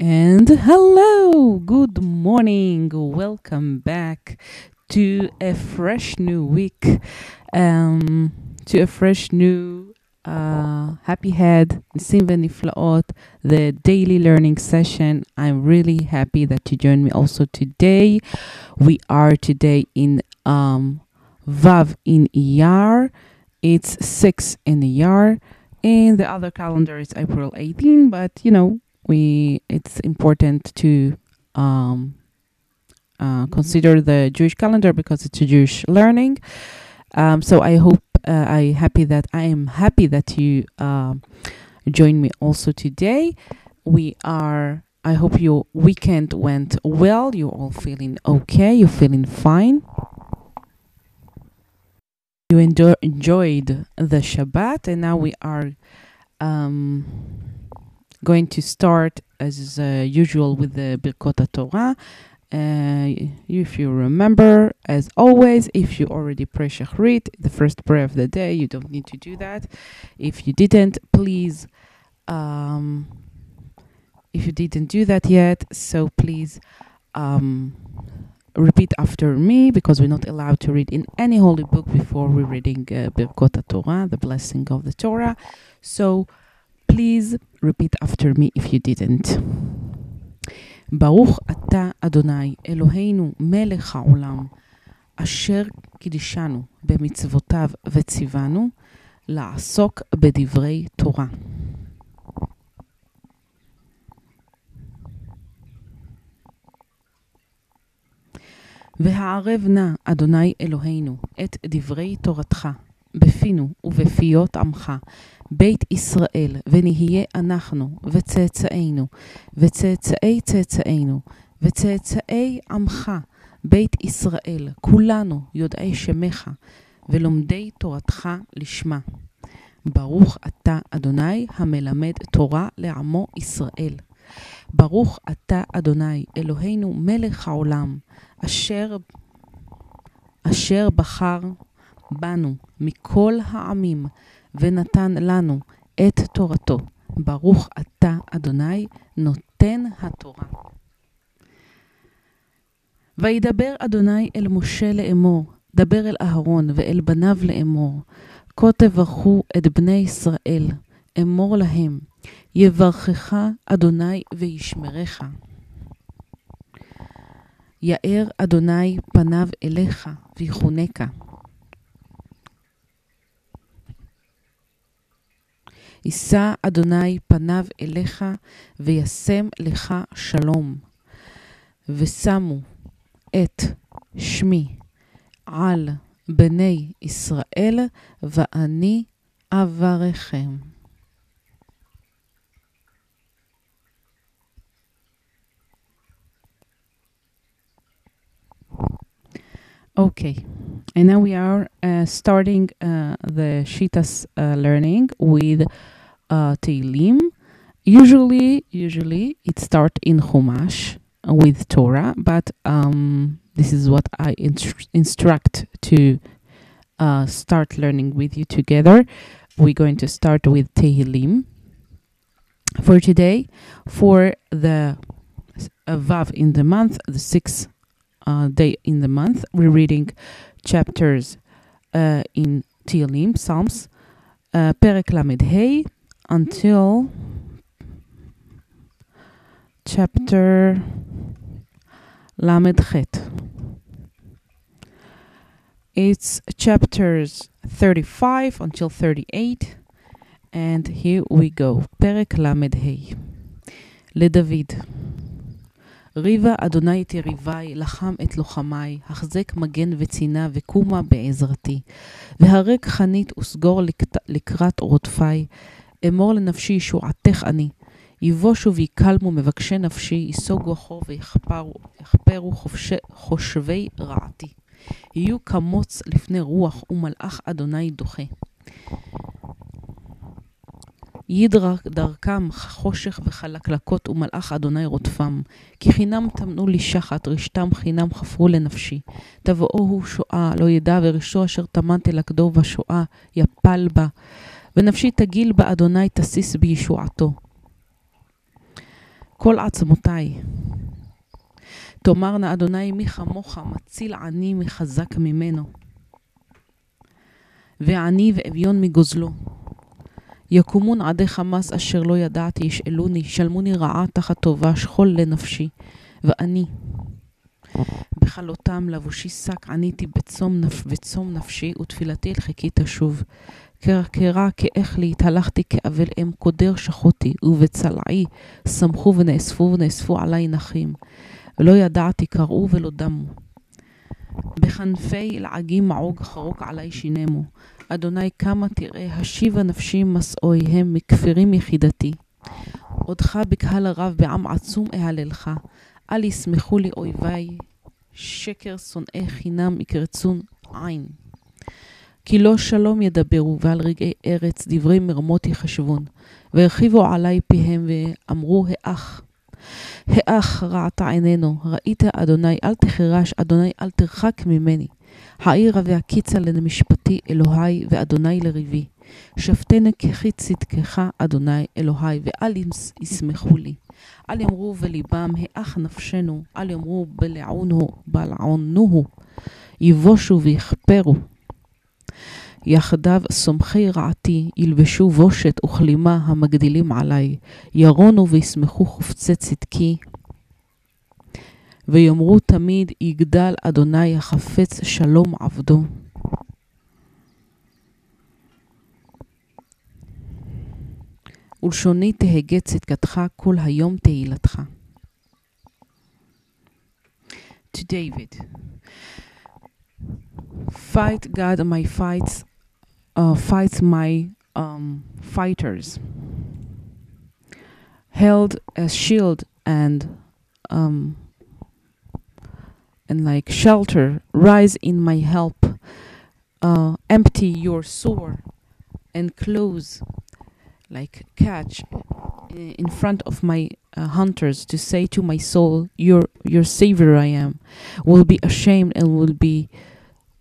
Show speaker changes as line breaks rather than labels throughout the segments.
And hello, good morning, welcome back to a fresh new week, um, to a fresh new uh, happy head, the daily learning session. I'm really happy that you joined me also today. We are today in um, Vav in Iyar. It's 6 in Iyar. In the other calendar, it's April 18, but you know, we it's important to um, uh, consider the Jewish calendar because it's a Jewish learning. Um, so I hope uh, I happy that I am happy that you uh, join me also today. We are. I hope your weekend went well. You're all feeling okay. You're feeling fine. You enjoy, enjoyed the Shabbat, and now we are um, going to start as uh, usual with the Birkot Torah. Uh, if you remember, as always, if you already pray Shachrit, the first prayer of the day, you don't need to do that. If you didn't, please, um, if you didn't do that yet, so please um, repeat after me because we're not allowed to read in any holy book before we're reading uh, Birkot Torah, the blessing of the Torah. So please repeat after me if you didn't. ברוך אתה, אדוני, אלוהינו, מלך העולם, אשר קידישנו במצוותיו וציוונו לעסוק בדברי תורה. והערב נא, אדוני אלוהינו, את דברי תורתך בפינו ובפיות עמך, בית ישראל, ונהיה אנחנו, וצאצאינו, וצאצאי צאצאינו, וצאצאי עמך, בית ישראל, כולנו יודעי שמך, ולומדי תורתך לשמה. ברוך אתה, אדוני, המלמד תורה לעמו ישראל. ברוך אתה, אדוני, אלוהינו מלך העולם, אשר, אשר בחר בנו מכל העמים, ונתן לנו את תורתו. ברוך אתה, אדוני, נותן התורה. וידבר אדוני אל משה לאמור, דבר אל אהרון ואל בניו לאמור, כה תברכו את בני ישראל, אמור להם, יברכך אדוני וישמרך. יאר אדוני פניו אליך ויחונקה. יישא אדוני פניו אליך וישם לך שלום. ושמו את שמי על בני ישראל, ואני אברכם. Okay, and now we are uh, starting uh, the Shitas uh, learning with uh, Tehillim. Usually, usually it starts in Chumash with Torah, but um, this is what I instru- instruct to uh, start learning with you together. We're going to start with Tehillim for today. For the uh, Vav in the month, the sixth uh, day in the month, we're reading chapters uh, in Tehillim, Psalms, uh, Perek Lamed until chapter Lamed Chet. It's chapters 35 until 38, and here we go. פרק ל"ה לדוד ריבה אדוני את יריבי, לחם את לוחמי, החזק מגן וצינה וקומה בעזרתי. והרק חנית וסגור לקראת רודפי, אמור לנפשי ישועתך אני. יבושו ויקלמו מבקשי נפשי, ייסוגו חור ויחפרו חושבי רעתי. יהיו כמוץ לפני רוח ומלאך אדוני דוחה. ידרק דרכם חושך וחלקלקות ומלאך אדוני רודפם. כי חינם טמנו לי שחת, רשתם חינם חפרו לנפשי. תבואוהו שואה, לא ידע ורשו אשר טמנתי לכדו בשואה, יפל בה. ונפשי תגיל בה אדוני תסיס בישועתו. כל עצמותיי. תאמרנה אדוני מי כמוך מציל עני מחזק ממנו, ועני ואביון מגוזלו. יקומון עדי חמס אשר לא ידעתי ישאלוני, שלמוני רעה תחת טובה שכול לנפשי, ואני בכלותם לבושי שק עניתי בצום, נפ... בצום נפשי ותפילתי אל חכי תשוב. קרקרה כאיך לי התהלכתי כאבל אם קודר שחותי ובצלעי שמחו ונאספו ונאספו עלי נחים. ולא ידעתי קראו ולא דמו. בכנפי לעגים מעוג חרוק עלי שינמו. אדוני כמה תראה השיבה נפשי מסעויהם מכפירים יחידתי. עודך בקהל הרב בעם עצום אהללך. אל ישמחו לי אויביי, שקר שונאי חינם יקרצון עין. כי לא שלום ידברו, ועל רגעי ארץ דברי מרמות יחשבון. והרחיבו עלי פיהם, ואמרו, האח. האח רעתה עינינו, ראית אדוני, אל תחרש, אדוני, אל תרחק ממני. העירה והקיצה למשפטי אלוהי, ואדוני לריבי. שפטני ככי צדקך, אדוני אלוהי, ואל ישמחו לי. אל יאמרו בליבם, האח נפשנו, אל יאמרו בלעונו, בלעונוהו, יבושו ויכפרו. יחדיו סומכי רעתי, ילבשו בושת וכלימה המגדילים עלי, ירונו וישמחו חופצי צדקי. ויאמרו תמיד, יגדל אדוני החפץ שלום עבדו. ולשוני תהגה צדקתך כל היום תהילתך. To David. Fight God my fights, uh, fights my um, fighters. Held as shield and um, and like shelter, rise in my help. Uh, empty your sword and close like catch in front of my uh, hunters to say to my soul your your savior i am will be ashamed and will be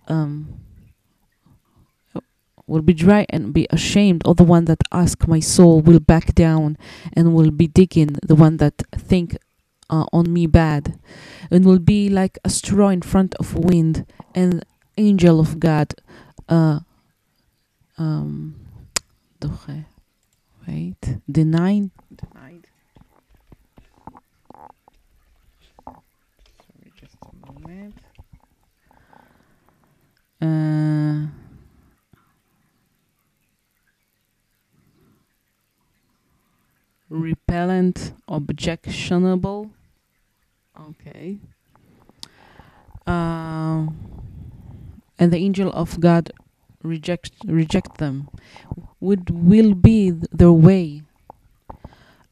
um will be dry and be ashamed of the one that ask my soul will back down and will be digging the one that think uh, on me bad and will be like a straw in front of wind and angel of god uh um Wait. Denied. Denied. Sorry, just a moment. Uh, repellent, objectionable. Okay. Uh, and the angel of God reject reject them would will be their way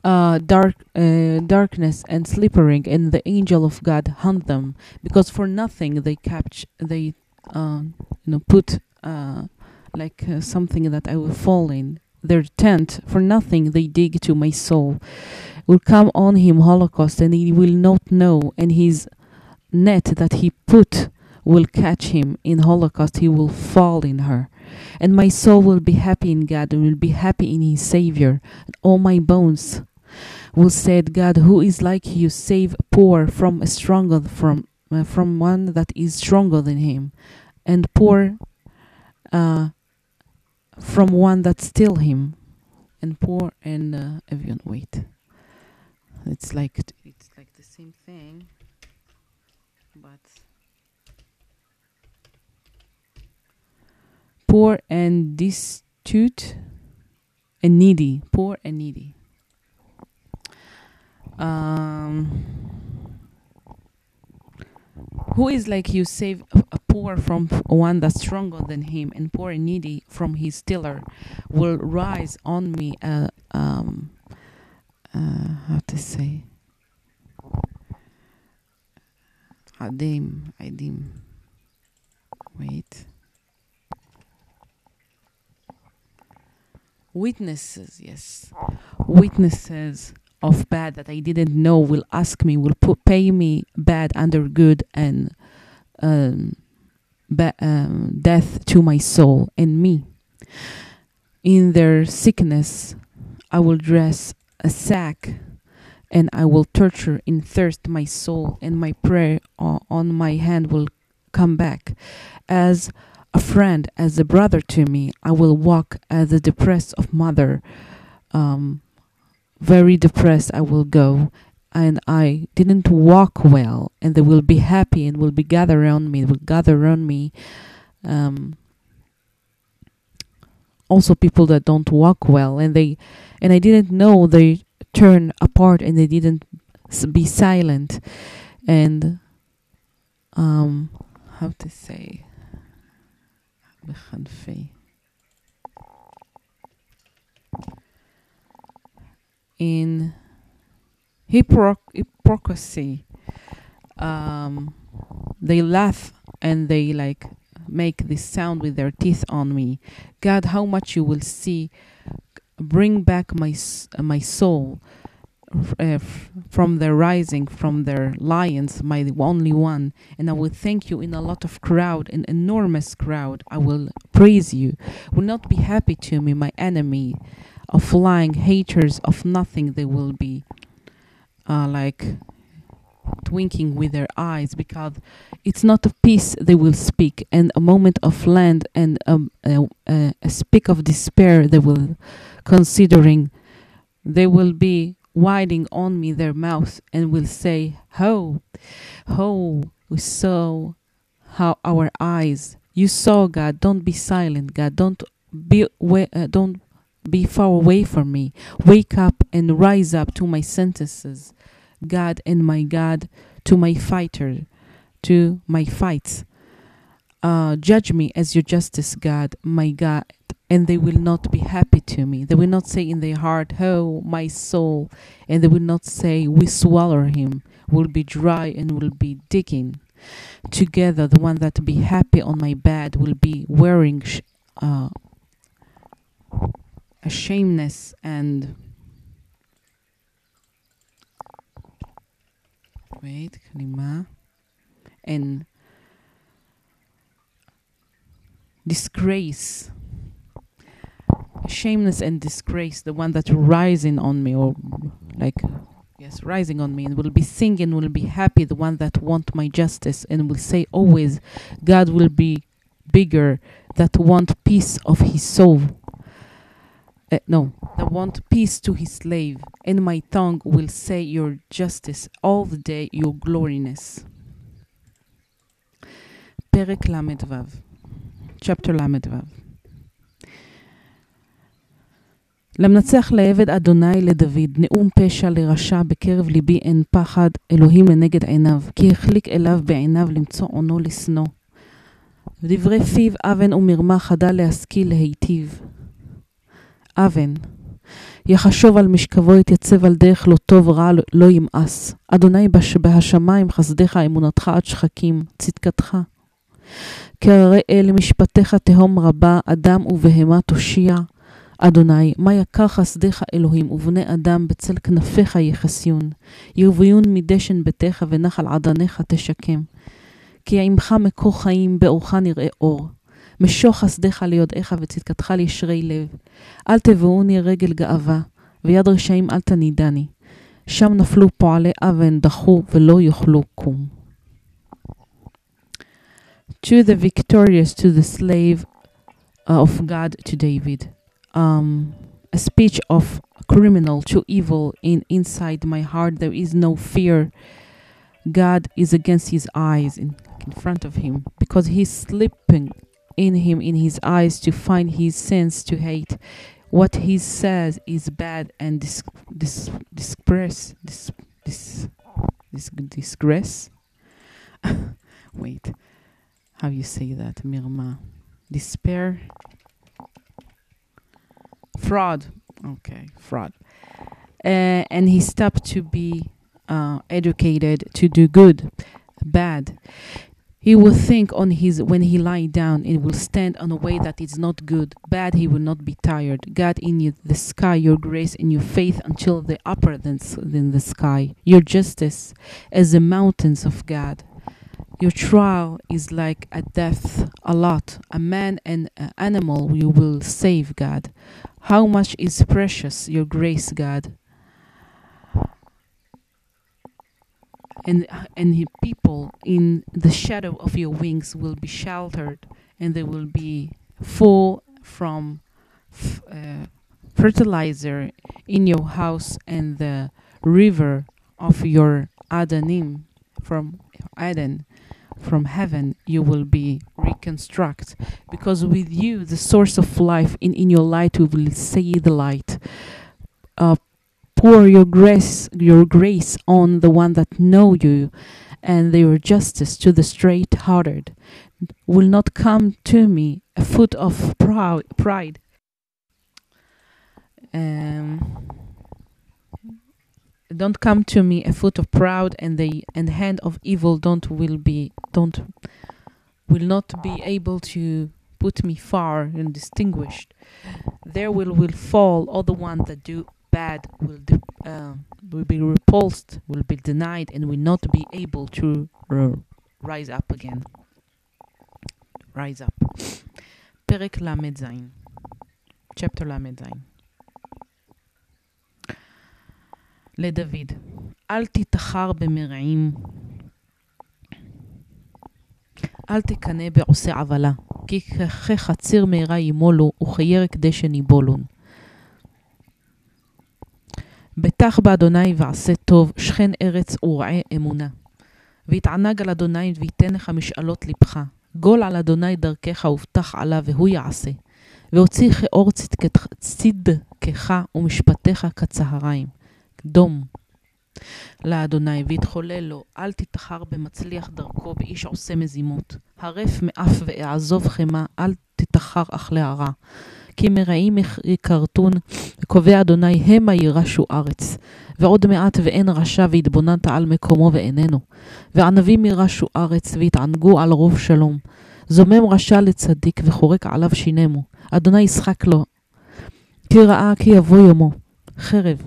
uh, dark uh, darkness and slippery and the angel of god hunt them because for nothing they catch they uh, you know put uh, like uh, something that i will fall in their tent. For nothing they dig to my soul. Will come on him holocaust and he will not know. And his net that he put will catch him. In Holocaust, he will fall in her. And my soul will be happy in God and will be happy in his Savior. And all my bones will say, God, who is like you, save poor from a stronger from uh, from one that is stronger than him, and poor uh, from one that still him, and poor and uh, everyone wait. It's like it's like the same thing, but. poor and destitute and needy poor and needy um, who is like you save a, a poor from one that's stronger than him and poor and needy from his tiller will rise on me uh, um, uh, how to say? Adim adim wait. Witnesses yes. Witnesses of bad that i didn't know will ask me will put, pay me bad under good and um, ba- um, death to my soul and me in their sickness i will dress a sack and I will torture in thirst my soul, and my prayer on my hand will come back. As a friend, as a brother to me, I will walk as a depressed of mother. Um, very depressed, I will go, and I didn't walk well, and they will be happy and will be gather around me, will gather around me. Um, also people that don't walk well and they and i didn't know they turn apart and they didn't s- be silent and um how to say בחנפי. In hypocr- hypocrisy. Um they laugh and they like make this sound with their teeth on me. God how much you will see bring back my uh, my soul uh, from their rising from their lions my only one. And i will thank you in a lot of crowd an enormous crowd. I will praise you. Will not be happy to me my enemy of lying haters of nothing they will be uh, like twinking with their eyes because it's not of peace they will speak and a moment of land and um, a, a, a speak of despair they will considering they will be widening on me their mouth and will say ho ho we saw how our eyes you saw god don't be silent god don't be uh, don't be far away from me. Wake up and rise up to my sentences god and my god to my fighter to my fights. Uh, judge me as your justice god my god and they will not be happy to me. They will not say in their heart oh my soul and they will not say we swallow him. Will be dry and will be digging. Together the one that be happy on my bed will be wearing sh- uh, a shameness and wait kalima and disgrace shameness and disgrace the one that rising on me or like yes rising on me and will be singing will be happy the one that want my justice and will say always god will be bigger that want peace of his soul uh, no that want peace to his slave and my tongue will say your justice all the day your gloriness פרק ל"ו chapter ל"ו למנצח לעבד אדוני לדוד, נאום פשע לרשע בקרב ליבי אין פחד, אלוהים לנגד עיניו, כי החליק אליו בעיניו למצוא עונו לשנוא. דברי פיו אבן ומרמה חדל להשכיל להיטיב. אבן, יחשוב על משכבו יתייצב על דרך לא טוב רע לא ימאס. אדוני בש- בהשמיים חסדך אמונתך עד שחקים, צדקתך. כי הרי אל משפטיך תהום רבה, אדם ובהמה תושיע. אדוני, מה יקר חסדיך אלוהים, ובני אדם בצל כנפיך יחסיון. ירוויון מדשן ביתך ונחל עדניך תשקם. כי עמך מקור חיים, באורך נראה אור. משוך חסדיך ליודעך וצדקתך לישרי לב. אל תבואוני רגל גאווה, ויד רשעים אל תנידני. שם נפלו פועלי אבן, דחו ולא יוכלו קום. To the victorious, to the slave uh, of God, to David. um, a speech of criminal to evil in inside my heart there is no fear god is against his eyes in, in front of him because he's sleeping in him in his eyes to find his sins to hate. What he says is bad and dis, dis, disgrace dis, dis, dis, disgrace. Wait. How you say that mirma? Despair? Fraud. Okay fraud. Uh, and he stopped to be uh, educated to do good bad he will think on his when he lie down it will stand on a way that is not good. Bad he will not be tired. God in you, the sky your grace and your faith until the upper than, the sky. Your justice as the mountains of god. Your trial is like a death a lot. A man and an animal you will save god. How much is precious your grace, God. And and people in the shadow of your wings will be sheltered and they will be full from f- uh, fertilizer in your house and the river of your Adanim from Aden from heaven you will be reconstruct. Because with you the source of life in, in your light we will see the light uh, pour your grace your grace on the one that know you and your justice to the straight hearted will not come to me a foot of pride. Um, don't come to me a foot of proud and the and hand of evil don't will be don't will not be able to put me far and distinguished. There will will fall all the one that do bad will do, uh, will be repulsed will be denied and will not be able to r- rise up again rise up פרק ל"ז chapter ל"ז לדוד אל תתחר במרעים אל תקנא בעושה עוולה כי כחציר מהרה ימולו וכירק דשן יבולון בטח באדוני ועשה טוב שכן ארץ ורעה אמונה. ויתענג על אדוני וייתן לך משאלות לבך. גול על אדוני דרכך ובטח עליו והוא יעשה. והוציא כאור צדקך ומשפטיך כצהריים. דום לאדוני ויתחולל לו אל תתחר במצליח דרכו באיש עושה מזימות. הרף מאף ואעזוב חמה אל תתחר אך להרע כי מרעים יכרתון וקובע אדוני המה יירשו ארץ. ועוד מעט ואין רשע והתבוננת על מקומו ואיננו. וענבים יירשו ארץ ויתענגו על רוב שלום. זומם רשע לצדיק וחורק עליו שינמו אדוני ישחק לו. כי ראה כי יבוא יומו. חרב.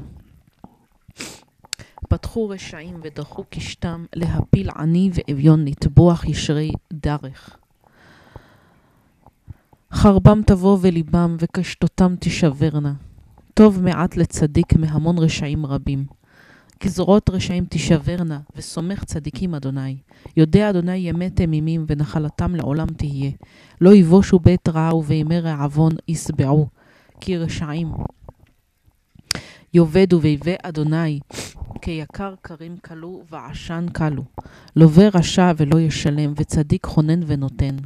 פתחו רשעים ודרכו קשתם להפיל עני ואביון לטבוח ישרי דרך. חרבם תבוא וליבם וקשתותם תישברנה. טוב מעט לצדיק מהמון רשעים רבים. גזרות רשעים תישברנה, וסומך צדיקים אדוני. יודע אדוני ימי תמימים, ונחלתם לעולם תהיה. לא יבושו בית רע ובימי רעבון ישבעו, כי רשעים. יאבד ויבא אדוני, כיקר כרים כלו ועשן כלו. לווה רשע ולא ישלם, וצדיק חונן ונותן.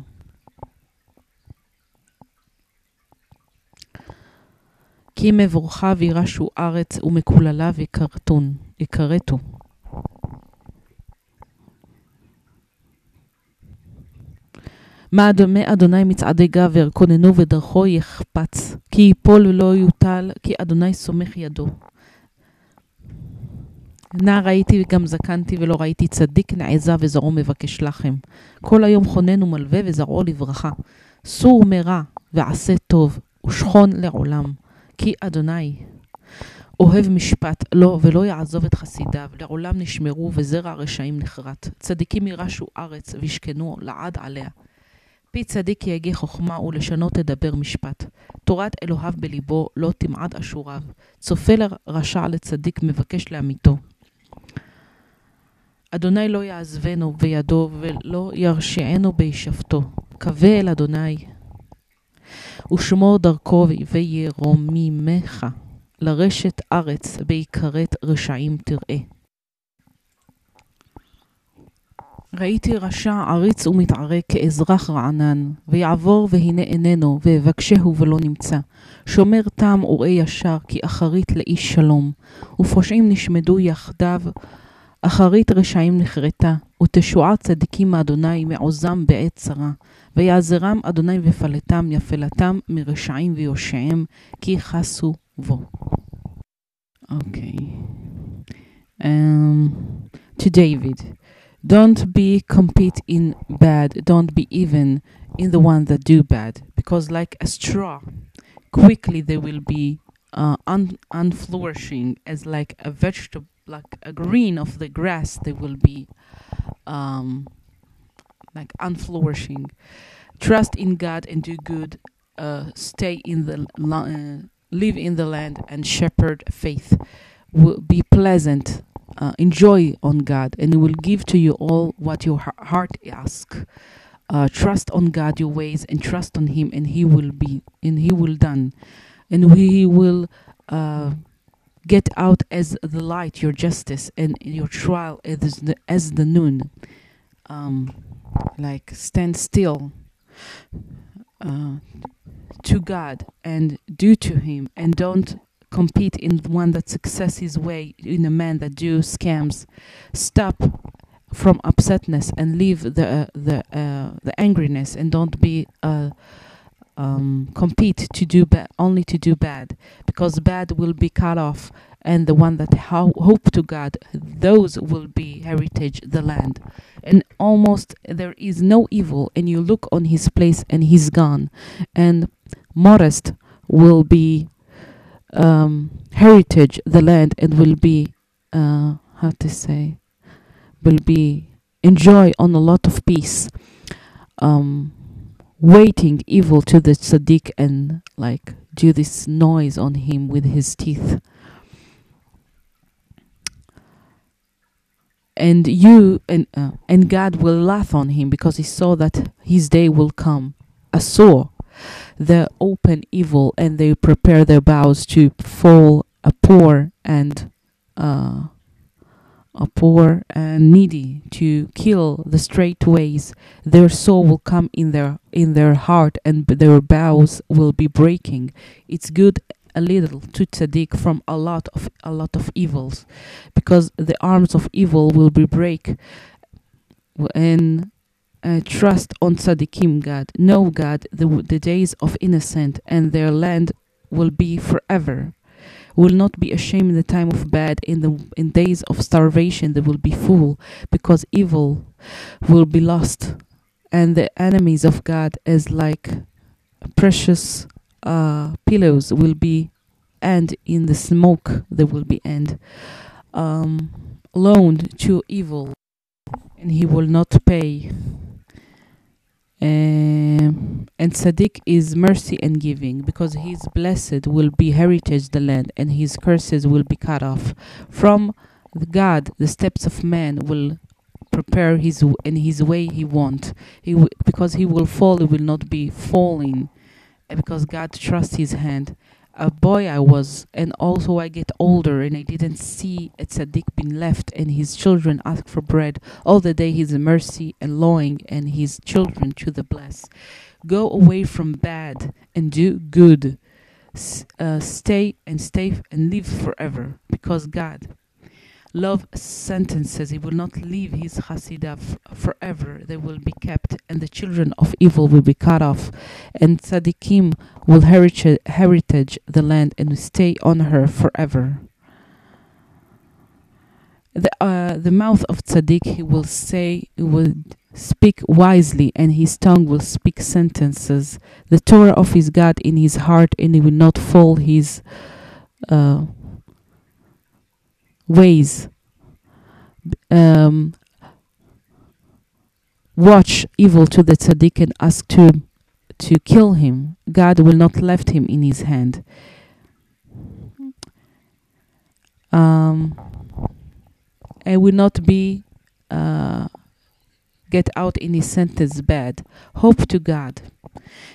כי מבורכיו יירשו ארץ, ומקולליו יכרתון, יכרתו. מה דומה אדוני מצעדי גבר, כוננו ודרכו יחפץ, כי יפול ולא יוטל, כי אדוני סומך ידו. נע ראיתי וגם זקנתי ולא ראיתי צדיק נעזה וזרעו מבקש לחם. כל היום חונן ומלווה וזרעו לברכה. סור מרע ועשה טוב ושכון לעולם. כי אדוני אוהב משפט לו ולא יעזוב את חסידיו, לעולם נשמרו וזרע הרשעים נחרט. צדיקים יירשו ארץ וישכנו לעד עליה. פי צדיק יהגה חוכמה ולשנות תדבר משפט. תורת אלוהיו בליבו לא תמעד אשוריו. צופה לרשע לצדיק מבקש לאמיתו. אדוני לא יעזבנו בידו ולא ירשיענו בישבתו. קווה אל אדוני ושמור דרכו וירוממך לרשת ארץ בהיכרת רשעים תראה. ראיתי רשע עריץ ומתערה כאזרח רענן, ויעבור והנה איננו, ויבקשהו ולא נמצא. שומר תם וראה ישר, כי אחרית לאיש שלום. ופושעים נשמדו יחדיו, אחרית רשעים נחרטה, ותשועת צדיקים מאדוני מעוזם בעת צרה. ויעזרם אדוני ופלטם, יפלתם מרשעים ויושעם, כי חסו בו. אוקיי. Um, to David. Don't be compete in bad, don't be even in the one that do bad, because like a straw, quickly they will be uh, un- unflourishing as like a vegetable, like a green of the grass, they will be um, like unflourishing. Trust in God and do good. Uh, stay in the uh, live in the land and shepherd faith. Will be pleasant uh, enjoy on God, and He will give to you all what your heart asks. Uh, trust on God your ways, and trust on Him, and He will be, and He will done, and He will uh, get out as the light your justice, and your trial as the, as the noon. Um, like stand still uh, to God and do to Him, and don't compete in one that success his way in a man that do scams. Stop from upsetness and leave the uh, the uh, the angriness and don't be uh, um, compete to do bad only to do bad because bad will be cut off and the one that ho- hope to God those will be heritage the land. And almost there is no evil and you look on his place and he's gone. And modest will be um, heritage the land and will be uh, how to say will be enjoy on a lot of peace. Um, waiting evil to the tzaddik and like do this noise on him with his teeth. And you and uh, and God will laugh on him because he saw that his day will come. A saw the open evil and they prepare their bows to fall a poor and uh, poor and needy to kill the straight ways their soul will come in their in their heart and their bows will be breaking. It's good a little to tzaddik from a lot of a lot of evils because the arms of evil will be break and uh, trust on tzaddikim God. Know God the, the days of innocent and their land will be forever will not be ashamed in the time of bad in the in days of starvation they will be full because evil will be lost. And the enemies of God as like precious uh, pillows will be and in the smoke they will be end um, loaned to evil. And he will not pay um, and tzaddik is mercy and giving because his blessed will be heritage the land and his curses will be cut off. From God the steps of man will prepare his in his way he want. He w- because he will fall he will not be falling because God trusts his hand a boy I was, and also I get older, and I didn't see a tzaddik being left, and his children ask for bread all the day. His mercy and lowing, and his children to the bless. Go away from bad and do good. S- uh, stay and stay and live forever, because God love sentences. He will not leave his Hasidah forever. They will be kept, and the children of evil will be cut off. And tzaddikim will heritage, heritage the land and stay on her forever. The, uh, the mouth of tzaddik, he will say, he will speak wisely, and his tongue will speak sentences. The Torah of his God in his heart, and he will not fall his uh, ways. Um, watch evil to the tzaddik and ask to to kill him. God will not left him in his hand. Um, I will not be uh, get out in his sentence bad. Hope to God,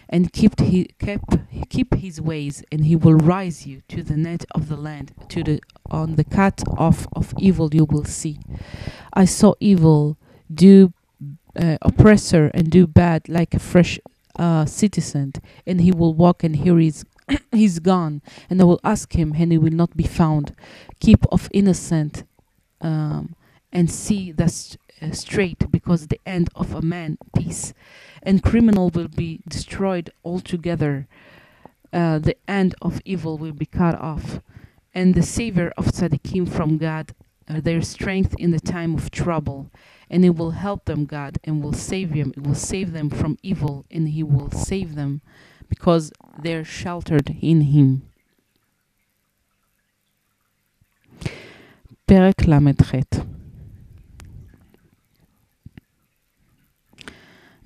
and keep he kept keep his ways, and he will rise you to the net of the land, to the on the cut off of evil you will see. I saw evil do uh, oppressor and do bad like a fresh uh, citizen, and he will walk and here he's he's gone, and I will ask him, and he will not be found. Keep of innocent, um, and see that's uh, straight, because the end of a man peace, and criminal will be destroyed altogether. Uh, the end of evil will be cut off, and the savior of tzaddikim from God, uh, their strength in the time of trouble and it will help them god and will save them it will save them from evil and he will save them because they're sheltered in him פרק ל"ח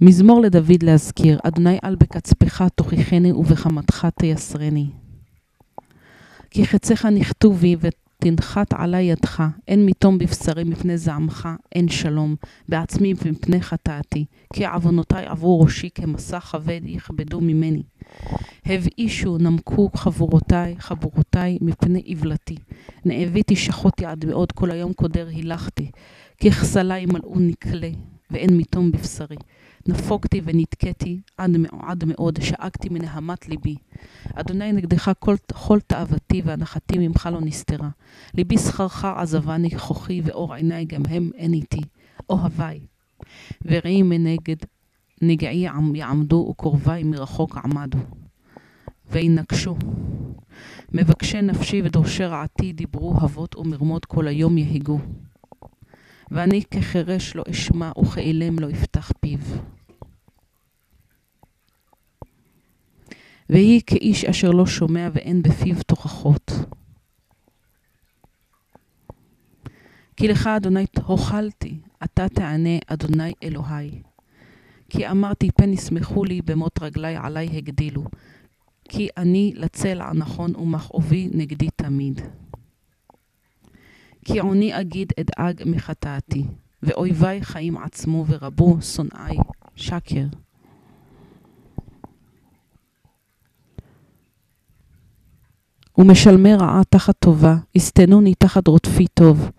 מזמור לדוד להזכיר, אדוני אל בקצפך תוכיחני ובחמתך תייסרני. כי חציך נכתו בי תנחת עלי ידך, אין מתום בבשרי מפני זעמך, אין שלום, בעצמי ומפני חטאתי, כי עוונותי עברו ראשי כמסע כבד יכבדו ממני. הבאישו נמקו חבורותיי, חבורותיי מפני עוולתי. נאביתי שחותי עד מאוד, כל היום קודר הילכתי. ככסלי מלאו נקלה, ואין מתום בבשרי. נפוקתי ונתקתי עד, עד מאוד, שאגתי מנהמת ליבי. אדוני נגדך כל, כל תאוותי והנחתי ממך לא נסתרה. ליבי שכרך עזבני כוחי ואור עיניי גם הם אין איתי. אוהביי. ורעי מנגד נגעי יעמדו וקרוביי מרחוק עמדו. וינקשו. מבקשי נפשי ודורשי רעתי דיברו אבות ומרמות כל היום יהגו. ואני כחירש לא אשמע וכאילם לא אפתח פיו. ויהי כאיש אשר לא שומע ואין בפיו תוכחות. כי לך, אדוני, הוכלתי, אתה תענה, אדוני אלוהי. כי אמרתי, פן ישמחו לי, במות רגלי עלי הגדילו. כי אני לצלע הנכון ומכאובי נגדי תמיד. כי עוני אגיד אדאג מחטאתי, ואויבי חיים עצמו ורבו שונאי שקר. ומשלמי רעה תחת טובה, יסתנוני תחת רודפי טוב.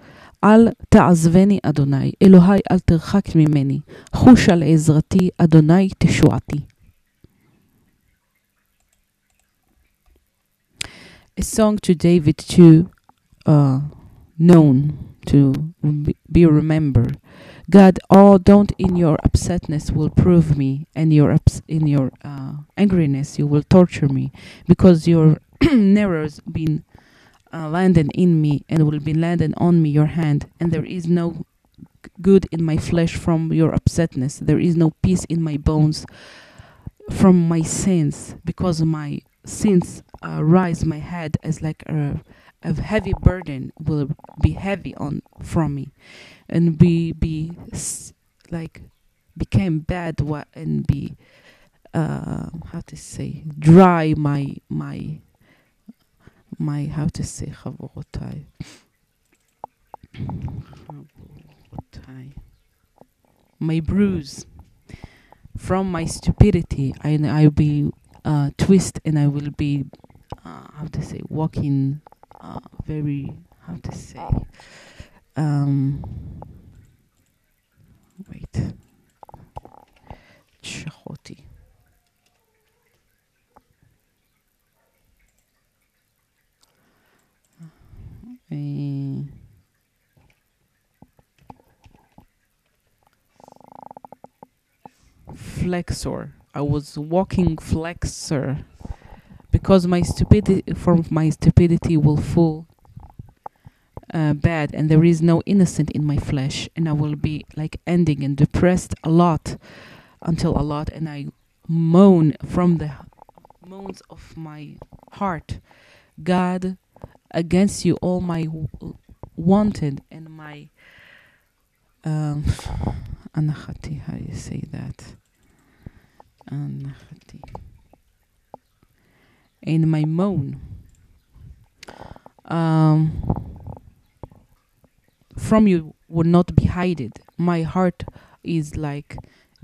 אל תעזבני, אדוני, אלוהי אל תרחק ממני. חוש על עזרתי, אדוני תשועתי. A song to David to uh, known to be remembered. God, oh, don't in your upsetness will prove me, and your ups in your uh, angriness you will torture me, because your narrows been uh, landed in me and will be landed on me your hand, and there is no good in my flesh from your upsetness. There is no peace in my bones from my sins, because my sins uh, rise my head as like a a heavy burden will be heavy on from me. And be be like became bad what and be uh, how to say dry my my my how to say خبغتاي my bruise. From my stupidity I, I be uh, twist and I will be uh, how to say walking uh, very how to say um wait Chachoti. Uh, flexor. I was walking flexor because my stupidity from my stupidity will fall uh, bad and there is no innocent in my flesh and i will be like ending and depressed a lot until a lot and i moan from the moans of my heart. God against you all my wanted and my um how do you say that in my moan. Um, from you would not be hided. My heart is like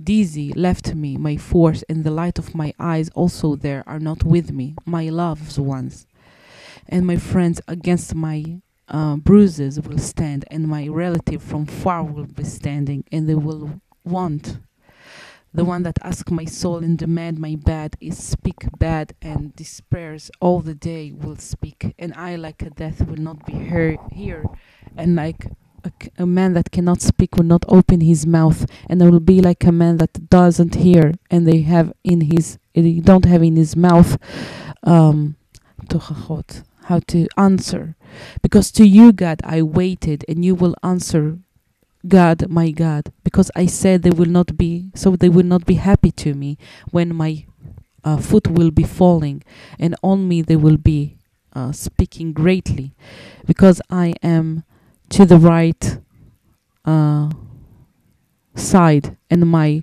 dizzy, left me. My force and the light of my eyes also there are not with me. My loved ones and my friends against my uh, bruises will stand, and my relative from far will be standing, and they will want the one that asks my soul and demand my bad is speak bad and despairs all the day will speak. And i like a death will not be heard. Here and like a, a, man that cannot speak will not open his mouth. And I will be like a man that doesn't hear and they have in his they don't have in his mouth um how to answer. Because to you god i waited and you will answer God, my God, because I said they will not be, so they will not be happy to me when my uh, foot will be falling, and on me they will be uh, speaking greatly, because I am to the right uh, side, and my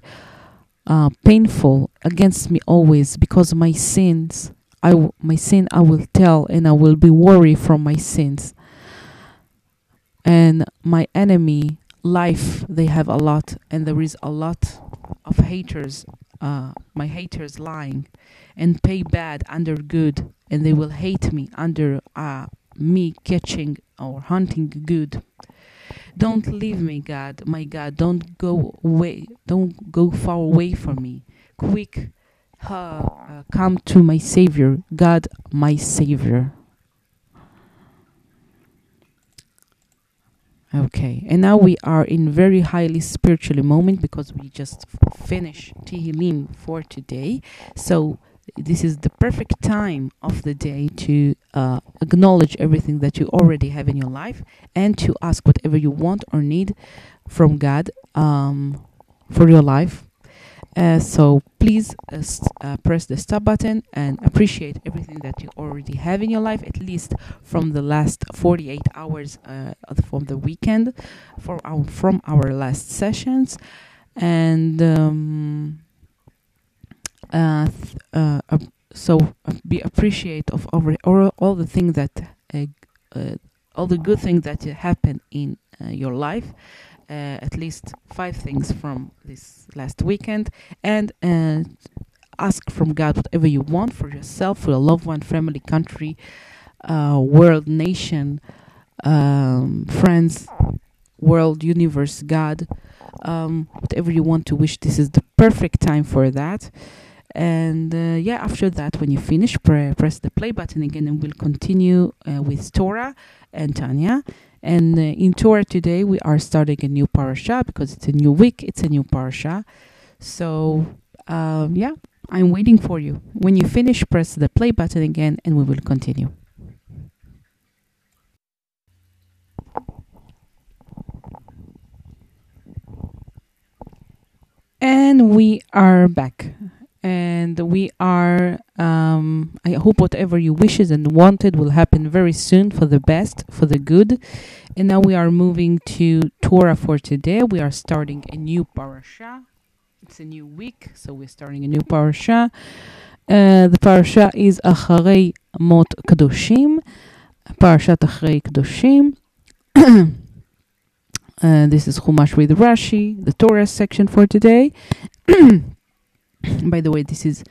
uh, painful against me always, because my sins, I w- my sin I will tell, and I will be worried from my sins. and my enemy life they have a lot and there is a lot of haters uh, my haters lying and pay bad under good and they will hate me under uh, me catching or hunting good. Don't leave me god my god. Don't go away. Don't go far away from me. Quick uh, come to my savior god my savior Okay, and now we are in very highly spiritual moment because we just f- finished Tehillim for today. So this is the perfect time of the day to uh, acknowledge everything that you already have in your life and to ask whatever you want or need from God um, for your life. Uh, so please uh, uh, press the stop button and appreciate everything that you already have in your life, at least from the last 48 hours uh, from the weekend, for our, from our last sessions, and um, uh, so be appreciate of all, all, all the things that all the good things that happen in your life at least five things from this last weekend and uh, ask from God whatever you want for yourself, for your loved one, family, country, uh, world, nation, um, friends, world, universe, God, um, whatever you want to wish. This is the perfect time for that. And uh, yeah, after that, when you finish, pre- press the play button again, and we'll continue uh, with Torah and Tanya. And uh, in Torah today, we are starting a new parasha because it's a new week, it's a new parasha. So, um, yeah, I'm waiting for you. When you finish, press the play button again, and we will continue. And we are back. And we are, um, I hope whatever you wishes and wanted will happen very soon for the best, for the good. And now we are moving to Torah for today. We are starting a new parasha. It's a new week, so we're starting a new parasha. Uh, the parasha is Acharei Mot Kadoshim, Parashat Acharei Kadoshim. uh, this is Chumash with Rashi, the Torah section for today. By the way, this is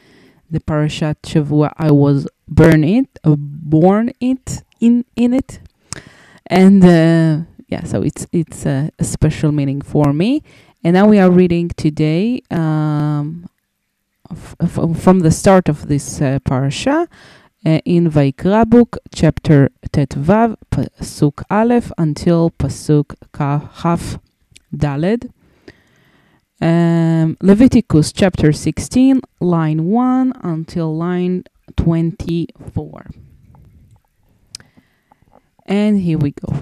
the Parashat Shavua I was born it, uh, born it in in it, and uh, yeah, so it's it's a, a special meaning for me. And now we are reading today um, from the start of this uh, parasha uh, in Vaikra book, chapter Tetvav, pasuk Aleph until pasuk Kaf Daled. Um, Leviticus chapter 16, line 1 until line 24. And here we go.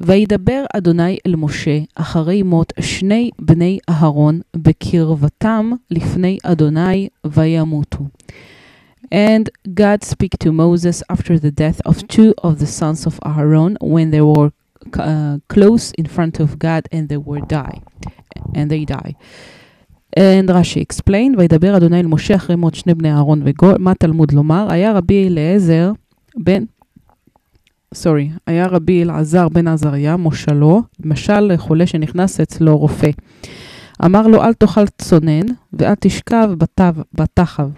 וידבר אדוני אל משה אחרי מות שני בני אהרון בקרבתם לפני אדוני וימותו. And God speak to Moses after the death of two of the sons of Aaron when they were uh, close in front of God and they were die. And they die. And Rashi explained, וידבר אדוני אל משה אחרי מות שני בני אהרון וגול, מה תלמוד לומר? היה רבי אליעזר בן, סורי, היה רבי אלעזר בן עזריה, מושלו, משל לחולה שנכנס אצלו רופא. אמר לו, אל תאכל צונן ואל תשכב בתו- בתחב.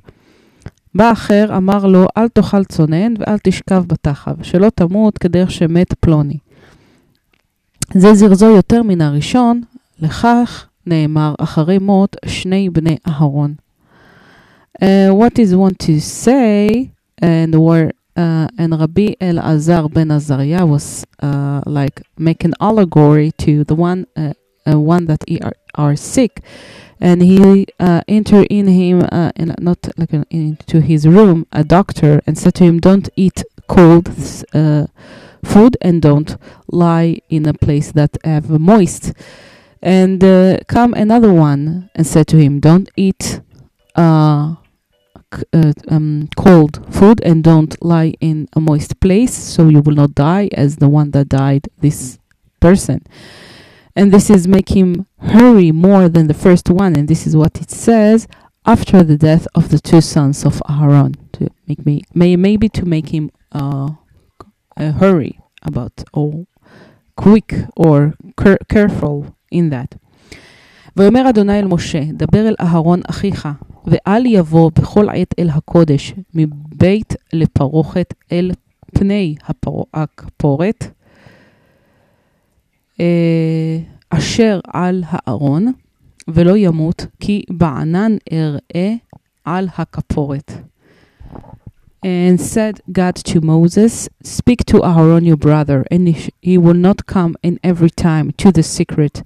בא אחר, אמר לו, אל תאכל צונן ואל תשכב בתחב, שלא תמות כדרך שמת פלוני. זה זרזו יותר מן הראשון, לכך נאמר אחרי מות שני בני אהרון. Uh, what is want to say, and where uh, and Rabbi Elazar ben Azariah was uh, like make an allegory to the one uh, uh, one that he are, are sick, and he uh, enter in him uh, in, not like uh, into his room a doctor and said to him, "Don't eat cold uh, food and don't lie in a place that have moist." And uh, come another one and said to him, "Don't eat." Uh, uh, um, cold food and don't lie in a moist place so you will not die as the one that died this person and this is make him hurry more than the first one and this is what it says after the death of the two sons of Aaron to make me may maybe to make him uh, uh hurry about or quick or careful in that. ויאמר אדוני אל משה, דבר אל אהרון אחיך, ואל יבוא בכל עת אל הקודש, מבית לפרוכת אל פני הכפורת, אשר על הארון, ולא ימות, כי בענן אראה על הכפורת. And said God to Moses, Speak to Aaron your brother, and he will not come in every time to the secret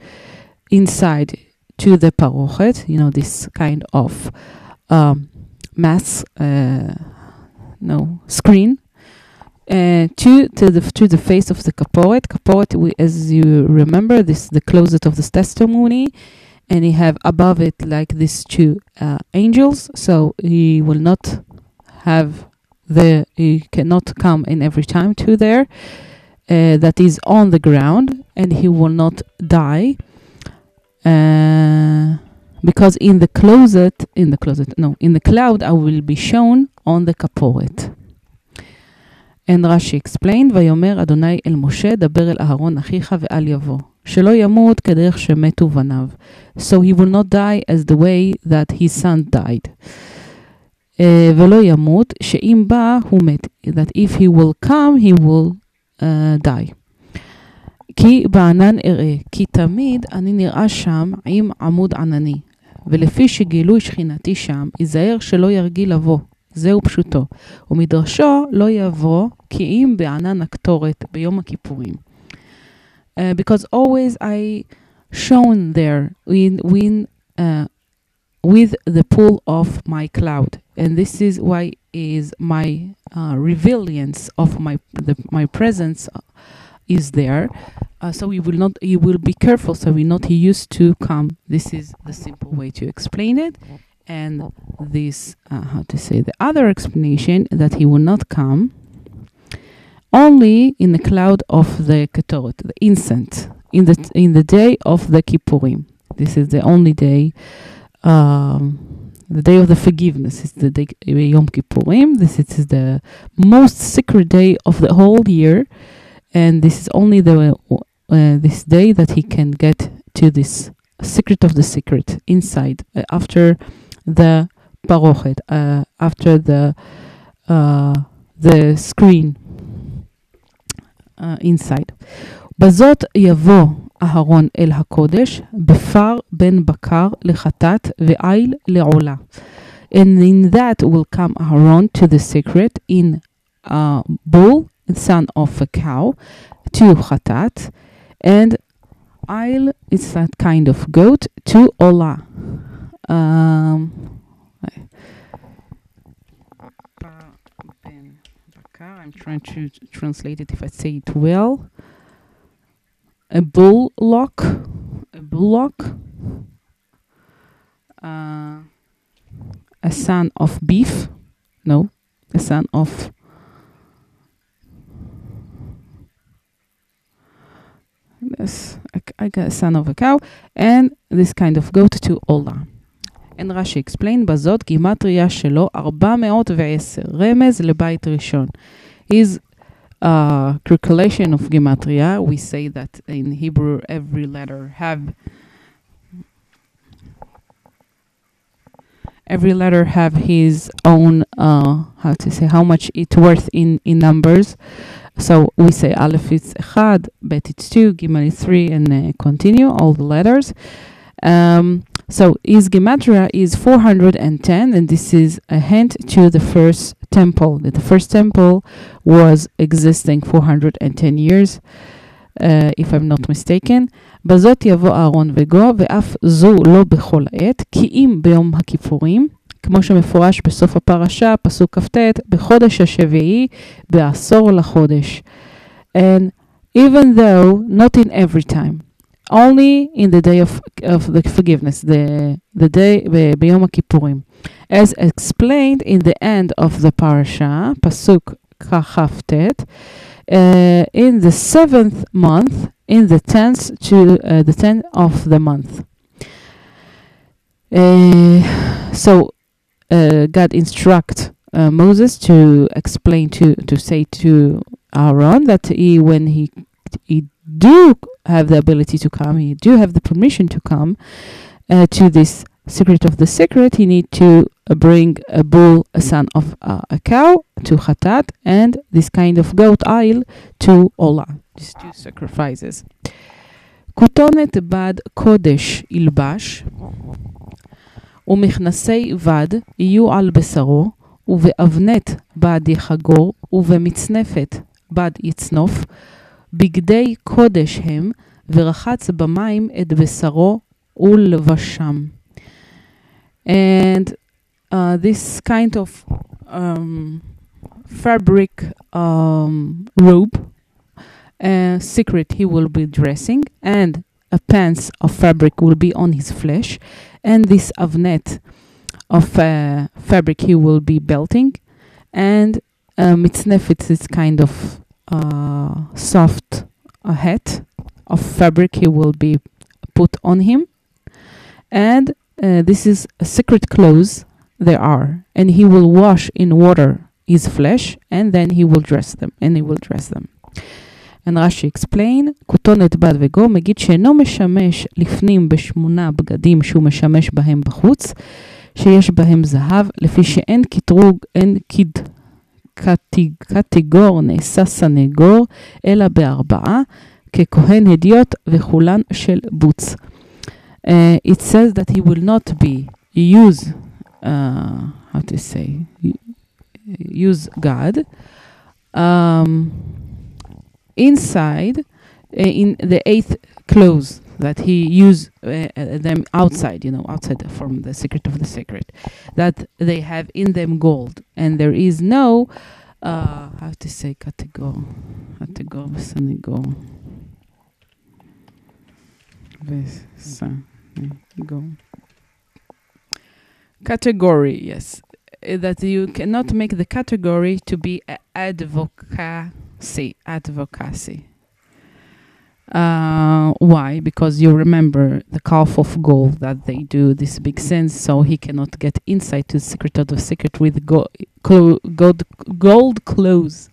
inside to the parochet, you know, this kind of um, mass, uh, no, screen, uh, to to the to the face of the kaporet. Kaporet, we, as you remember, this is the closet of this testimony, and he have above it like these two uh, angels. So he will not have the he cannot come in every time to there. Uh, that is on the ground, and he will not die. Uh, because in the closet, in the closet, no, in the cloud, I will be shown on the kaporet. And Rashi explained, ויאמר אדוני אל משה, דבר אל אהרון אחיך ואל יבוא. שלא ימות כדרך שמתו בניו. So he will not die as the way that his son died. Uh, ולא ימות, שאם בא הוא מת. That if he will come, he will uh, die. כי בענן אראה, כי תמיד אני נראה שם עם עמוד ענני. ולפי שגילוי שכינתי שם, ייזהר שלא ירגיל לבוא. זהו פשוטו. ומדרשו לא יבוא כי אם בענן הקטורת ביום הכיפורים. Uh, because always I shone there in, in, uh, with the pull of my cloud. And this is why is my uh, resilience of my the, my presence is there. Uh, so you will not you will be careful so we not he used to come. This is the simple way to explain it and this uh, how to say the other explanation that he will not come only in the cloud of the ketoret, the incense, in the in the day of the Kippurim. This is the only day, um, the day of the forgiveness. is the day Yom Kippurim. This is the most sacred day of the whole year, and this is only the uh, this day that he can get to this secret of the secret inside uh, after the parochet, uh, after the uh, the screen uh, inside. בזאת יבוא אהרון אל הקודש, בפר בין בקר לחטאת ועיל לעולה. And in that will come Aaron to the secret in a bull, son of a cow, to chatat, and Ail is that kind of goat to Ola. Um, I'm trying to translate it if I say it well a bull lock, a bull lock, uh, a son of beef, no, a son of this, I got a son of a cow, and this kind of goat to Olah. And Rashi explained, בזאת גימטריה שלו 410, רמז לבית ראשון. His uh, calculation of gematria, we say that in Hebrew every letter have every letter have his own uh, how to say how much it's worth in in numbers. So we say Aleph is echad, Bet it's two, Gimel is three, and uh, continue all the letters. Um, so his gematria is 410, and this is a hint to the first temple. That the first temple was existing 410 years, uh, if I'm not mistaken. בזאת יבוא אהרון וגו, ואף זו לא בכל עת, כי אם ביום הכיפורים, כמו שמפורש בסוף הפרשה, פסוק כ"ט, בחודש השביעי, בעשור לחודש. And even though, not in every time, only in the day of, of the forgiveness, the, the day ביום הכיפורים. As explained in the end of the parasha, pasuk kaftet, uh, in the seventh month, in the tenth to uh, the tenth of the month. Uh, so uh, God instruct uh, Moses to explain to to say to Aaron that he when he he do have the ability to come, he do have the permission to come uh, to this secret of the secret, he need to uh, bring a bull, a son of uh, a cow to Hatat, and this kind of goat Ail to Olah. These two sacrifices. Kutonet bad kodesh ilbash ומכנסי בד יהיו על בשרו, ובאבנת בד יחגור, ובמצנפת בד יצנוף, בגדי קודש הם, ורחץ במים את בשרו ולבשם. And uh, this kind of um, fabric um, robe, uh, secret he will be dressing, and a pants of fabric will be on his flesh, and this avnet of uh, fabric he will be belting, and uh, mitznefit is kind of uh, soft uh, hat of fabric he will be put on him, and uh, this is a secret clothes there are, and he will wash in water his flesh, and then he will dress them, and he will dress them. And Rashi explain, כותונת בד וגו מגיד שאינו משמש לפנים בשמונה בגדים שהוא משמש בהם בחוץ, שיש בהם זהב, לפי שאין קטרוג, אין קיד, קטיג, קטיגור נעשה סנגור, אלא בארבעה, ככהן הדיוט וכולן של בוץ. Uh, it says that he will not be use, uh, how to say, use God. Um, inside uh, in the eighth clothes that he used uh, uh, them outside you know outside from the secret of the secret that they have in them gold. And there is no uh how to say category category go go category yes. Uh, that you cannot make the category to be advocacy advocacy uh, why? Because you remember the calf of gold that they do this big sense, so he cannot get insight to the secret of the secret with go- clo- gold, gold clothes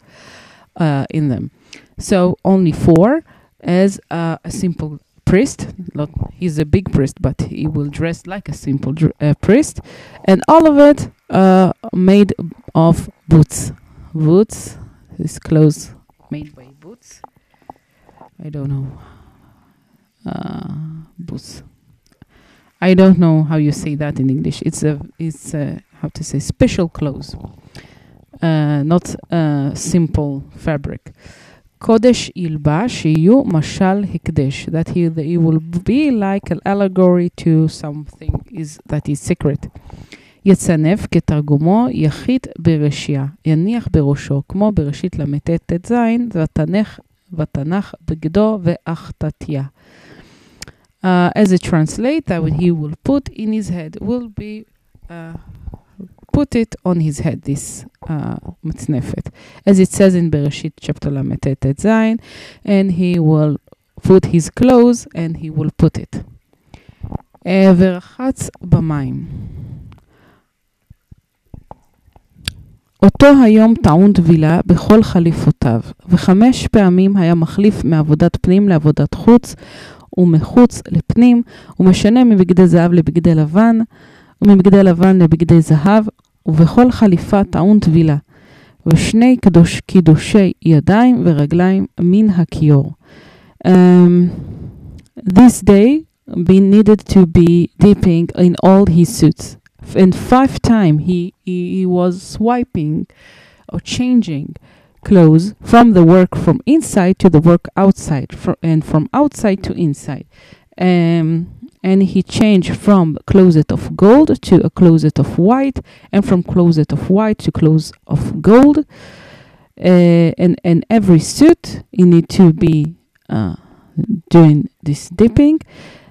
uh, in them. So only four as uh, a simple priest. Not he's a big priest but he will dress like a simple dr- uh, priest. And all of it uh, made of boots. Boots his clothes i don't know uh, boots i don't know how you say that in english it's a it's a how to say special clothes uh, not uh, simple fabric קודש ילבש שיהיו משל הקדש that he, he will be like an allegory to something is, that is secret יצנף כתרגומו יחיד ברשייה, יניח בראשו, כמו בראשית ל"ט ט"ז, ותנך, ותנח בגדו ואחתתיה. Uh, as it translates, that what he will put in his head will be uh, put it on his head, this uh, מצנפת. As it says in Bereshit chapter ל"ט ט"ז, and he will put his clothes and he will put it. Uh, ורחץ במים. אותו היום טעון טבילה בכל חליפותיו, וחמש פעמים היה מחליף מעבודת פנים לעבודת חוץ, ומחוץ לפנים, ומשנה מבגדי זהב לבגדי לבן, ומבגדי לבן לבגדי זהב, ובכל חליפה טעון טבילה, ושני קדוש, קידושי ידיים ורגליים מן הכיור. Um, this day be needed to be dipping in all his suits. And five time he, he, he was swiping or changing clothes from the work from inside to the work outside, fro- and from outside to inside. Um, and he changed from closet of gold to a closet of white, and from closet of white to clothes of gold. Uh, and and every suit you need to be uh, doing this dipping,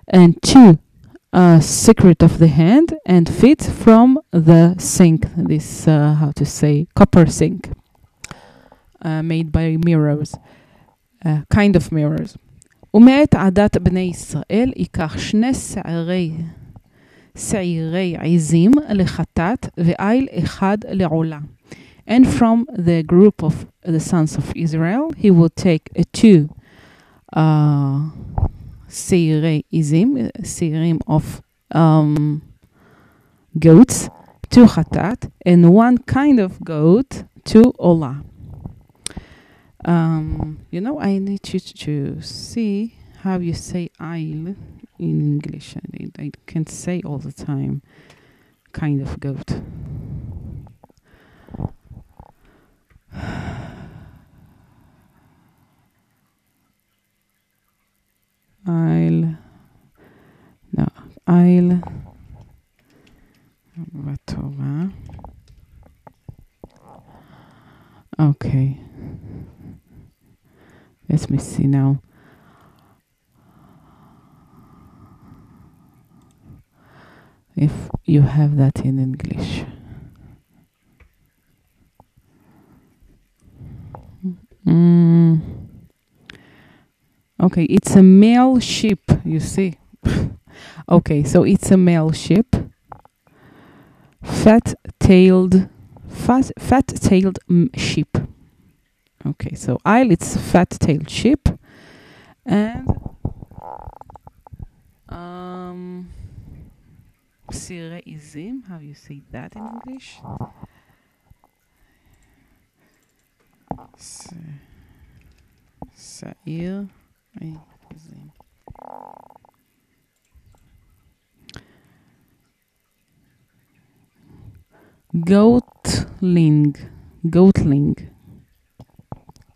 and two uh, secret of the hand and feet from the sink. This uh, how to say copper sink, uh, made by mirrors, uh, kind of mirrors. ומאת עדת בני ישראל ייקח שני שערי, שעירי עזים לחטאת ועיל אחד לעולה. And from the group of the sons of Israel, he will take uh, two uh, seirei izim, seirim of um, goats to Hatat, and one kind of goat to Olah. Um, you know, I need you to see how you say Ail in English. I, I can't say all the time kind of goat. I'll no I'll Okay. Let me see now. If you have that in English. Mm. Okay, it's a male sheep, you see. okay, so it's a male sheep. Fat-tailed fat, fat-tailed sheep. Okay, so Ail it's fat-tailed sheep. And um Sire izim, how you say that in English? Sair Goatling. Goatling.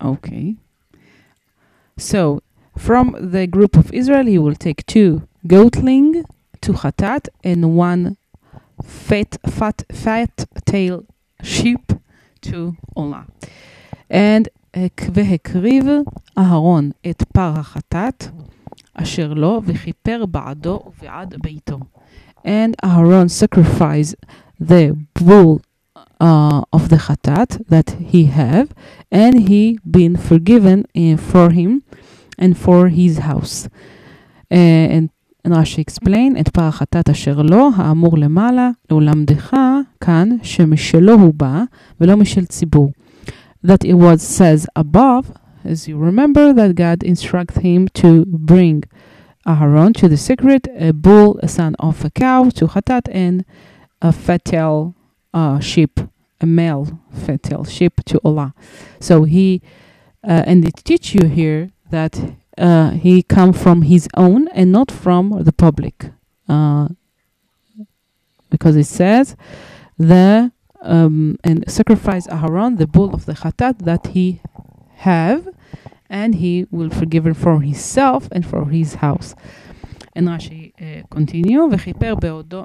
Okay. So, from the group of Israel, he will take two goatling to Hatat and one fat, fat, fat tail sheep to Olah. And והקריב אהרון את פר החטאת אשר לו וכיפר בעדו ובעד ביתו. And Aaron sacrificed the bull uh, of the chatat that he have, and he been forgiven uh, for him and for his house. Uh, and רש"י explain את פר החטאת אשר לו, האמור למעלה, ללמדך כאן שמשלו הוא בא ולא משל ציבור. That it was says above, as you remember, that God instruct him to bring Aaron to the secret, a bull, a son of a cow, to Hatat, and a fatal uh, sheep, a male fatal sheep to Olah. So he, uh, and it teach you here that uh, he come from his own and not from the public, uh, because it says the um, and sacrifice Aharon the bull of the chatat that he have, and he will forgive it for himself and for his house. And Rashi uh, continue, וכיפר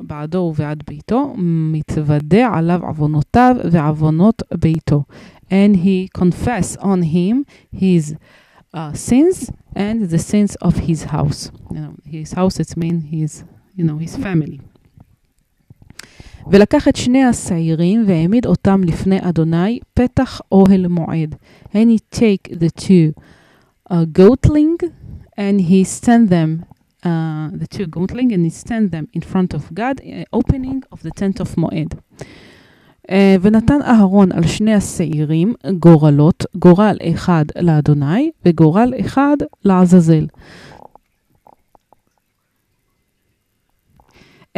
בעדו ובעד ביתו, מתוודה עליו עוונותיו ועוונות ביתו. And he confess on him his uh, sins and the sins of his house. You know, his house, it means his, you know, his family. ולקח את שני השעירים והעמיד אותם לפני אדוני פתח אוהל מועד. And he take the two uh, goatling and he stand them uh, the two goatling and he stand them in front of God, uh, opening of the tent of מועד. Uh, ונתן אהרון על שני השעירים גורלות, גורל אחד לאדוני וגורל אחד לעזאזל.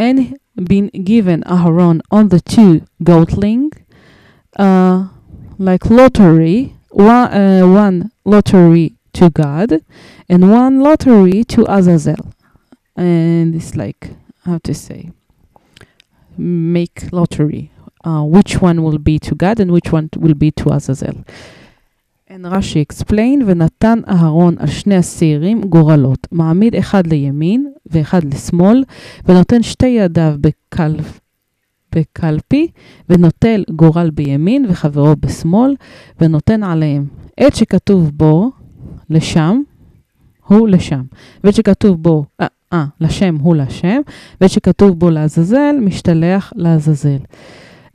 And been given Aharon on the two goatling, uh, like lottery, one, uh, one lottery to God and one lottery to Azazel. And it's like, how to say, make lottery. Uh, which one will be to God and which one will be to Azazel. And רש"י explain, ונתן אהרון על שני השעירים גורלות, מעמיד אחד לימין ואחד לשמאל, ונותן שתי ידיו בקל... בקלפי, ונוטל גורל בימין וחברו בשמאל, ונותן עליהם. עת שכתוב בו, לשם, הוא לשם. ועת שכתוב בו, אה, אה, לשם הוא לשם, ועת שכתוב בו לעזאזל, משתלח לעזאזל.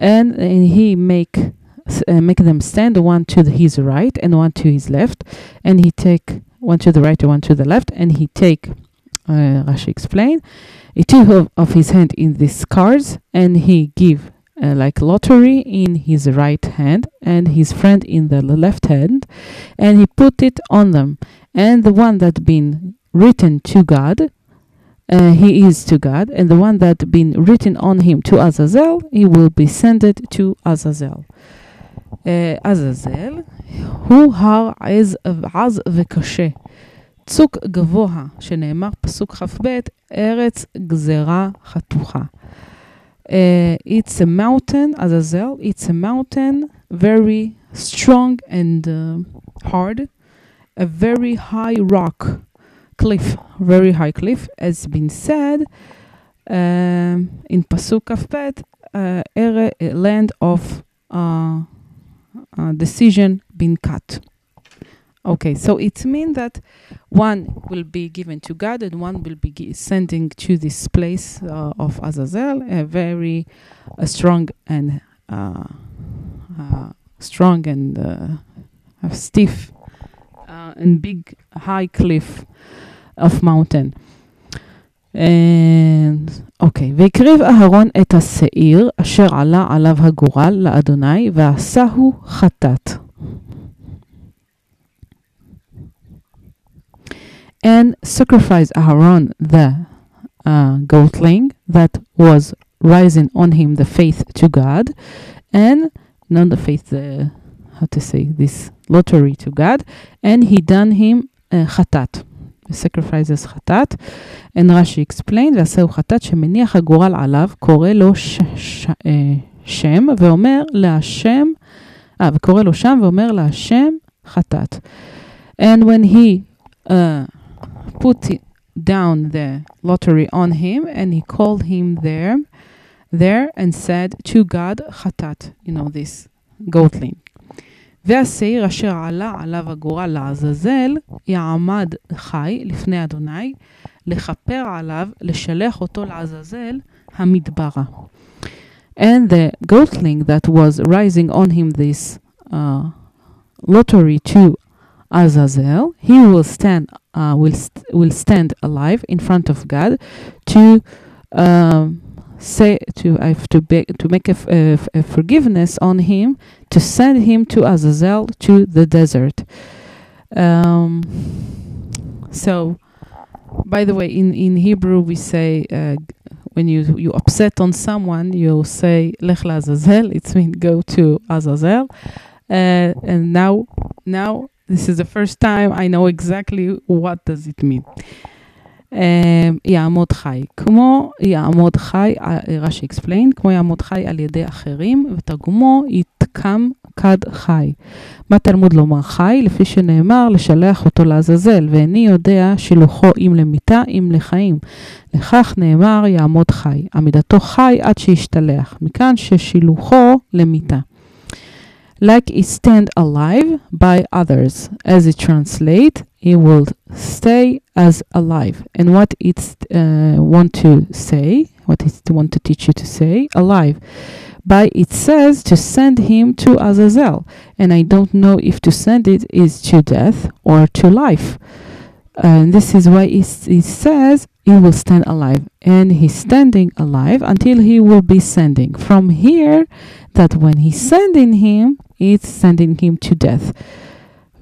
And, and he make uh, make them stand one to the, his right and one to his left and he take one to the right and one to the left and he take uh, Rashi explain two of, of his hand in these cards and he give uh, like lottery in his right hand and his friend in the left hand and he put it on them and the one that been written to God, uh, he is to God, and the one that been written on him to Azazel, he will be sent to Azazel. Uh, Azazel הוא הר עז, עז וקשה, צוק גבוה, שנאמר פסוק כ"ב, ארץ גזרה חתוכה. Uh, it's a mountain, Azazel, it's a mountain very strong and uh, hard, a very high rock, cliff, very high cliff, as been said um, in Pasuk Kafpet, uh, a land of uh, uh, decision been cut. Okay, so it means that one will be given to God and one will be sending to this place uh, of Azazel, a very uh, strong and uh, strong and stiff and big high cliff of mountain. And, אוקיי, והקריב אהרון את השעיר אשר עלה עליו הגורל לאדוני ועשהו חטאת. And sacrificed Aaron the uh, goatling that was rising on him the faith to God, and not the faith, the how to say this lottery to God, and he done him uh, chatat, sacrifices chatat, and Rashi explained, ועשהו חטאת שמניח הגורל עליו, קורא לו ש, ש, uh, שם, ואומר להשם, אה, וקורא לו שם ואומר להשם חטאת. And when he uh, put it down the lottery on him and he called him there there and said to God חטאת, you know this goatling. והשעיר אשר עלה עליו הגורל לעזאזל, יעמד חי לפני אדוני, לכפר עליו, לשלח אותו לעזאזל המדברה. And the goatling that was rising on him this uh, lottery to Azazel, he will stand uh, will st- will stand alive in front of God to um, say to I have to beg to make a, forgiveness on him to send him to Azazel to the desert. Um, so, by the way, in in Hebrew we say. Uh, when you you upset on someone, you say lech Azazel. It means go to Azazel. Uh, and now now this is the first time I know exactly what does it mean. Um, יעמוד חי. כמו יעמוד חי, רש"י explain, כמו יעמוד חי על ידי אחרים, ותרגומו יתקם כד חי. מה תלמוד לומר חי? לפי שנאמר, לשלח אותו לעזאזל, ואיני יודע שילוחו אם למיתה, אם לחיים. לכך נאמר, יעמוד חי. עמידתו חי עד שישתלח. מכאן ששילוחו למיתה. Like it stand alive by others. As it translate, it will stay as alive. And what it uh, want to say, what it want to teach you to say, alive. By it says to send him to Azazel, and I don't know if to send it is to death or to life. And this is why it, it says he will stand alive, and he's standing alive until he will be sending. From here, that when he's sending him, it's sending him to death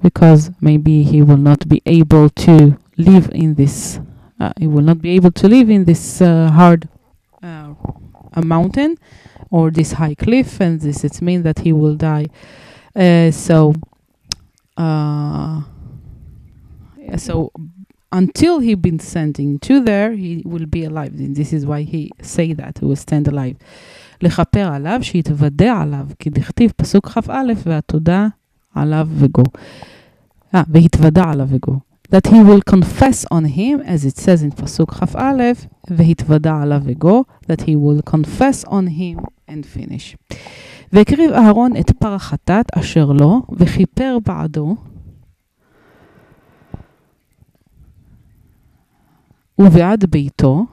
because maybe he will not be able to live in this uh, he will not be able to live in this uh, hard uh, mountain or this high cliff and this it means that he will die. Uh, so uh, so until he been sending to there he will be alive. And this is why he say that he will stand alive לכפר עליו, שיתוודע עליו, כי דכתיב פסוק כ"א, והתודה עליו וגו. אה, והתוודע עליו וגו. That he will confess on him, as it says in פסוק כ"א, והתוודע עליו וגו, that he will confess on him and finish. והקריב אהרון את פר החטאת אשר לו, וכיפר בעדו, ובעד ביתו,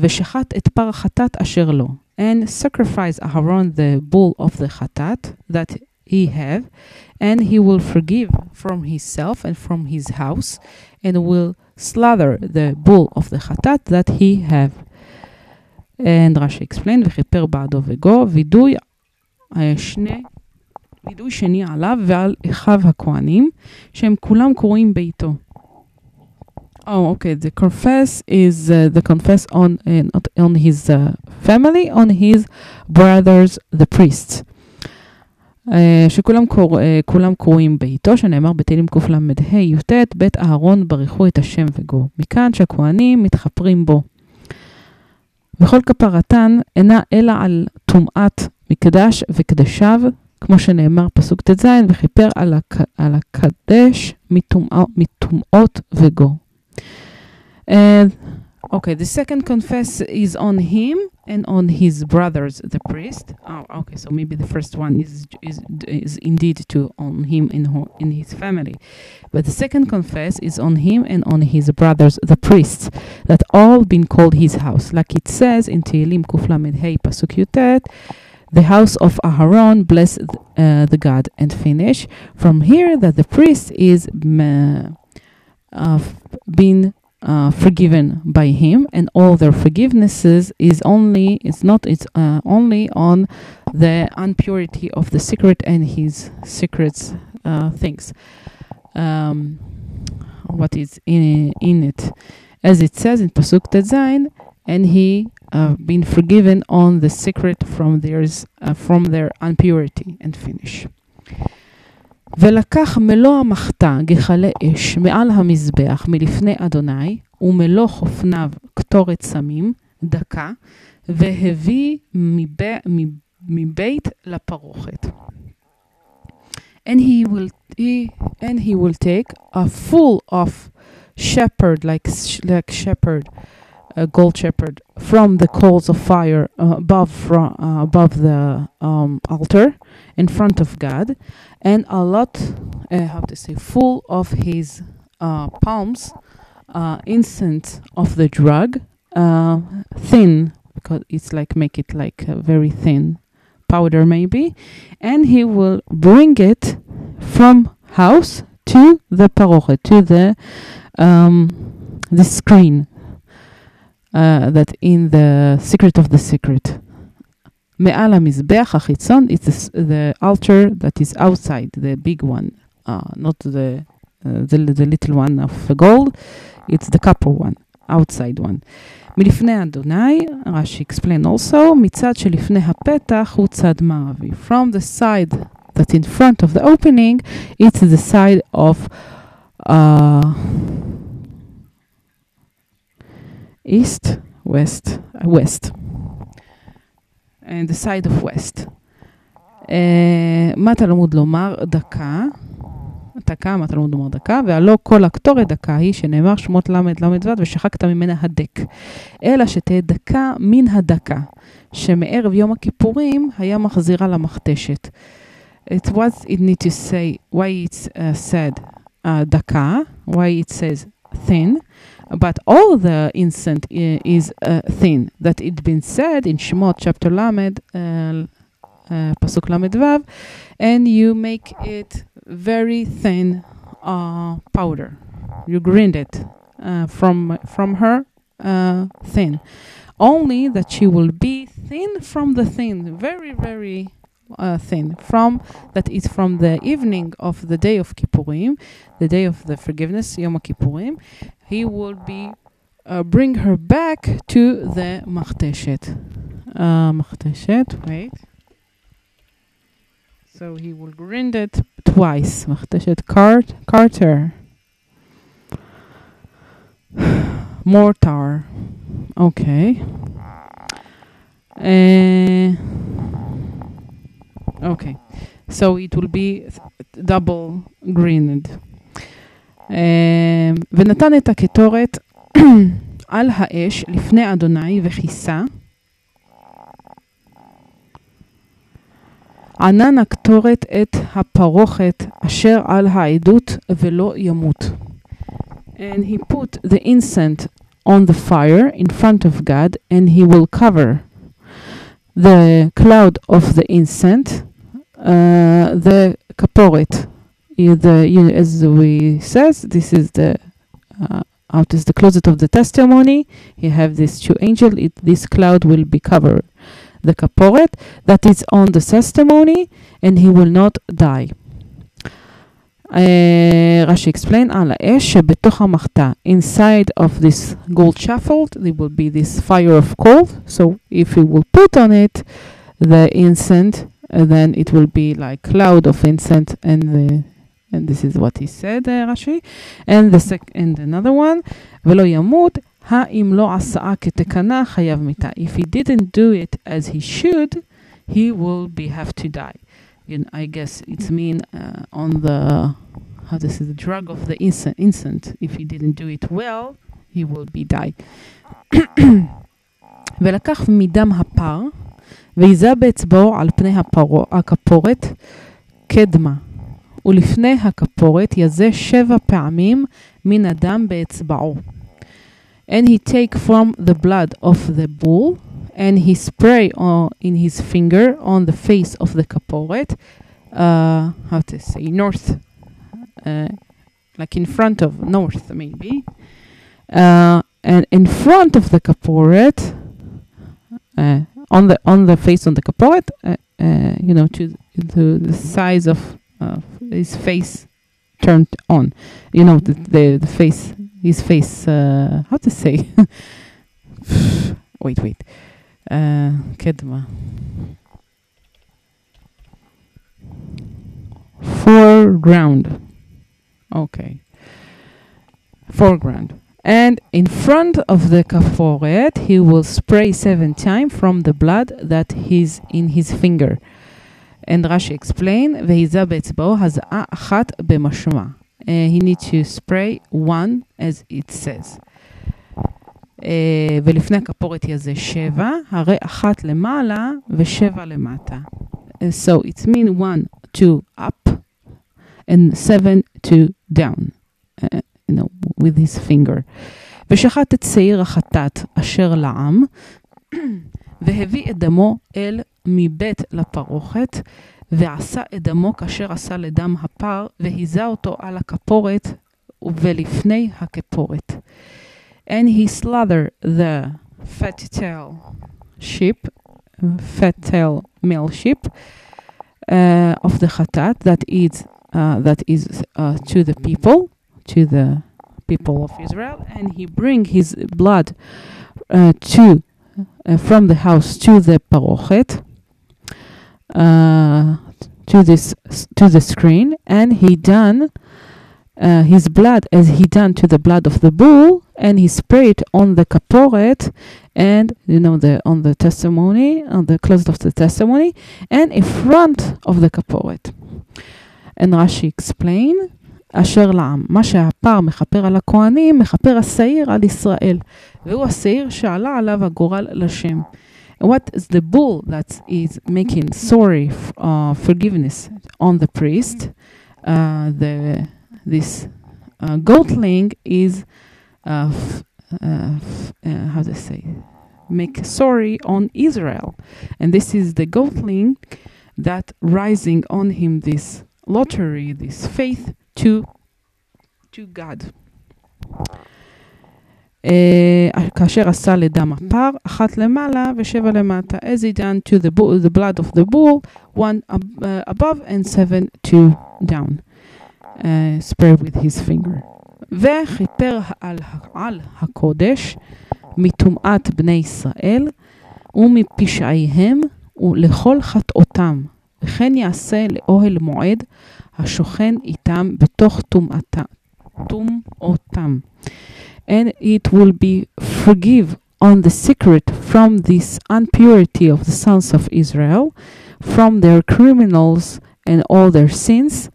ושחט את פר החטאת אשר לו. And sacrifice Aharon the bull of the chatat that he have, and he will forgive from himself and from his house, and will slaughter the bull of the chatat that he have. And Rashi explained, וכיפר בעדו וגו, וידוי שני וידוי שני עליו ועל אחיו הכהנים, שהם כולם קרואים ביתו. Oh, okay. The confess is uh, the confess on uh, not on his uh, family, on his brothers, the priests. Uh, שכולם קור, uh, כולם קרואים ביתו, שנאמר בתהילים קל"ה י"ט, בית אהרון ברכו את השם וגו. מכאן שהכהנים מתחפרים בו. וכל כפרתן אינה אלא על טומאת מקדש וקדשיו, כמו שנאמר פסוק ט"ז, וכיפר על, הק, על הקדש מטומאות וגו. And okay, the second confess is on him and on his brothers, the priest. Oh, okay, so maybe the first one is is, is indeed to on him in in his family, but the second confess is on him and on his brothers, the priests, that all been called his house, like it says in Tehillim Kuflamed Hey Pasuk. The house of Aharon, bless uh, the God, and finish. From here, that the priest is been uh, forgiven by him and all their forgivenesses is only it's not it's uh, only on the impurity of the secret and his secrets uh, things. Um, what is in in it? As it says in pasuk tezain and he uh, been forgiven on the secret from theirs uh, from their impurity. And finish ולקח מלוא המחתה גחלי אש מעל המזבח מלפני אדוני, ומלוא חופניו קטורת סמים, דקה, והביא מבי, מבית לפרוכת. And he will he, and he will take a full of shepherd like like shepherd a gold shepherd from the coals of fire uh, above from, uh, above the um, altar in front of God, and a lot, uh, how to say, full of his uh, palms, uh, incense of the drug, uh, thin because it's like make it like a very thin powder maybe, and he will bring it from house to the parochet to the um, the screen uh, that in the secret of the secret. מעל המזבח החיצון, it's the altar that is outside, the big one, uh, not the, uh, the, the little one of gold, it's the copper one, outside one. מלפני אדוני, רש"י explain also, מצד שלפני הפתח הוא צד מערבי. From the side that in front of the opening, it's the side of uh, east, west, uh, west, and The side of west. Uh, מה תלמוד לומר? דקה. דקה, מה תלמוד לומר דקה, והלא כל הקטורת דקה היא, שנאמר שמות ל"ו, ושחקת ממנה הדק. אלא שתהיה דקה מן הדקה, שמערב יום הכיפורים היה מחזירה למכתשת. It was it need to say why it's uh, said uh, דקה, why it says thin, but all the incense is uh, thin. That it been said in Shemot chapter Lamed, uh, uh, pasuk Lamed Vav, and you make it very thin uh, powder. You grind it from from her thin. Only that she will be thin from the thin, very very uh, thin from that is from the evening of the day of Kippurim, the day of the forgiveness, Yom Kippurim. He will be uh, bring her back to the Machteshet. Uh, wait. So he will grind it twice. Machteshet cart Carter. Mortar. Okay. Uh, Okay, so it will be double greened. Um, ונתן את הקטורת על האש לפני אדוני וכיסה. ענן הקטורת את הפרוכת אשר על העדות ולא ימות. And he put the incense on the fire in front of God and he will cover the cloud of the incense, uh, the kaporet. The, you know, as we says, this is the uh, out is the closet of the testimony. You have these two angels. It, this cloud will be covered the kaporet that is on the testimony, and he will not die. Uh, Rashi explain על האש שבתוך המחתה, inside of this gold scaffold, there will be this fire of coal. So if you will put on it the incense, uh, then it will be like cloud of incense, and the and this is what he said, uh, Rashi. And the sec- and another one, ולא ימות, האם לא עשה כתקנה חייב מיתה. If he didn't do it as he should, he will be have to die. You know, I guess it's mean uh, on the how this is the drug of the instant, instant. If he didn't do it well, he will be die. ולקח מדם הפר, ויזה באצבעו על פני הפרו, הכפורת קדמה, ולפני הכפורת יזה שבע פעמים מן הדם באצבעו. And he take from the blood of the bull, and he spray on, in his finger on the face of the kaporet, uh, how to say, north, uh, like in front of, north maybe. Uh, and in front of the kaporet, uh, on the on the face on the kaporet, uh, uh, you know, to to the size of uh, his face turned on. You know, the the, the face, his face. Uh, how to say? wait, wait. Uh. Foreground. Okay. Foreground. And in front of the kaforet, he will spray seven times from the blood that is in his finger. And Rashi explain, והיזה באצבעו הזעה אחת במשמע. Uh, he need to spray one as it says. Uh, ולפני הכפורת יזה שבע, הרי אחת למעלה ושבע למטה. Uh, so it's mean one, two up, and seven, two down. Uh, you know, with his finger. ושחט את שעיר החטאת אשר לעם, והביא את דמו אל מבית לפרוכת, ועשה את דמו כאשר עשה לדם הפר, והיזה אותו על הכפורת ולפני הכפורת. And he slaughtered the fat tail sheep, fat tail male sheep uh, of the chatat that is uh, that is uh, to the people, to the people of Israel, and he bring his blood uh, to uh, from the house to the parochet, uh, to this to the screen, and he done uh, his blood as he done to the blood of the bull, and he sprayed on the kaporet, and you know the on the testimony on the close of the testimony, and in front of the kaporet. And Rashi explain. אשר לעם, מה שהפר מכפר על הכהנים, מכפר השעיר על ישראל. והוא השעיר שעלה עליו הגורל לשם. What is the bull that is making sorry, uh, forgiveness on the priest? Uh, the this uh, goatling is uh, f- uh, f- uh, how to say make sorry on Israel, and this is the goatling that rising on him this lottery, this faith to to God. Uh, כאשר עשה לדם הפר, אחת למעלה ושבע למטה. As he done to the, bull, the blood of the bull, one ab- uh, above and seven two down. Uh, spray with his finger. וכיפר על, על הקודש מטומאת בני ישראל ומפשעיהם ולכל חטאותם, וכן יעשה לאוהל מועד השוכן איתם בתוך טומאתם. טומאותם. And it will be forgive on the secret from this impurity of the sons of Israel, from their criminals and all their sins,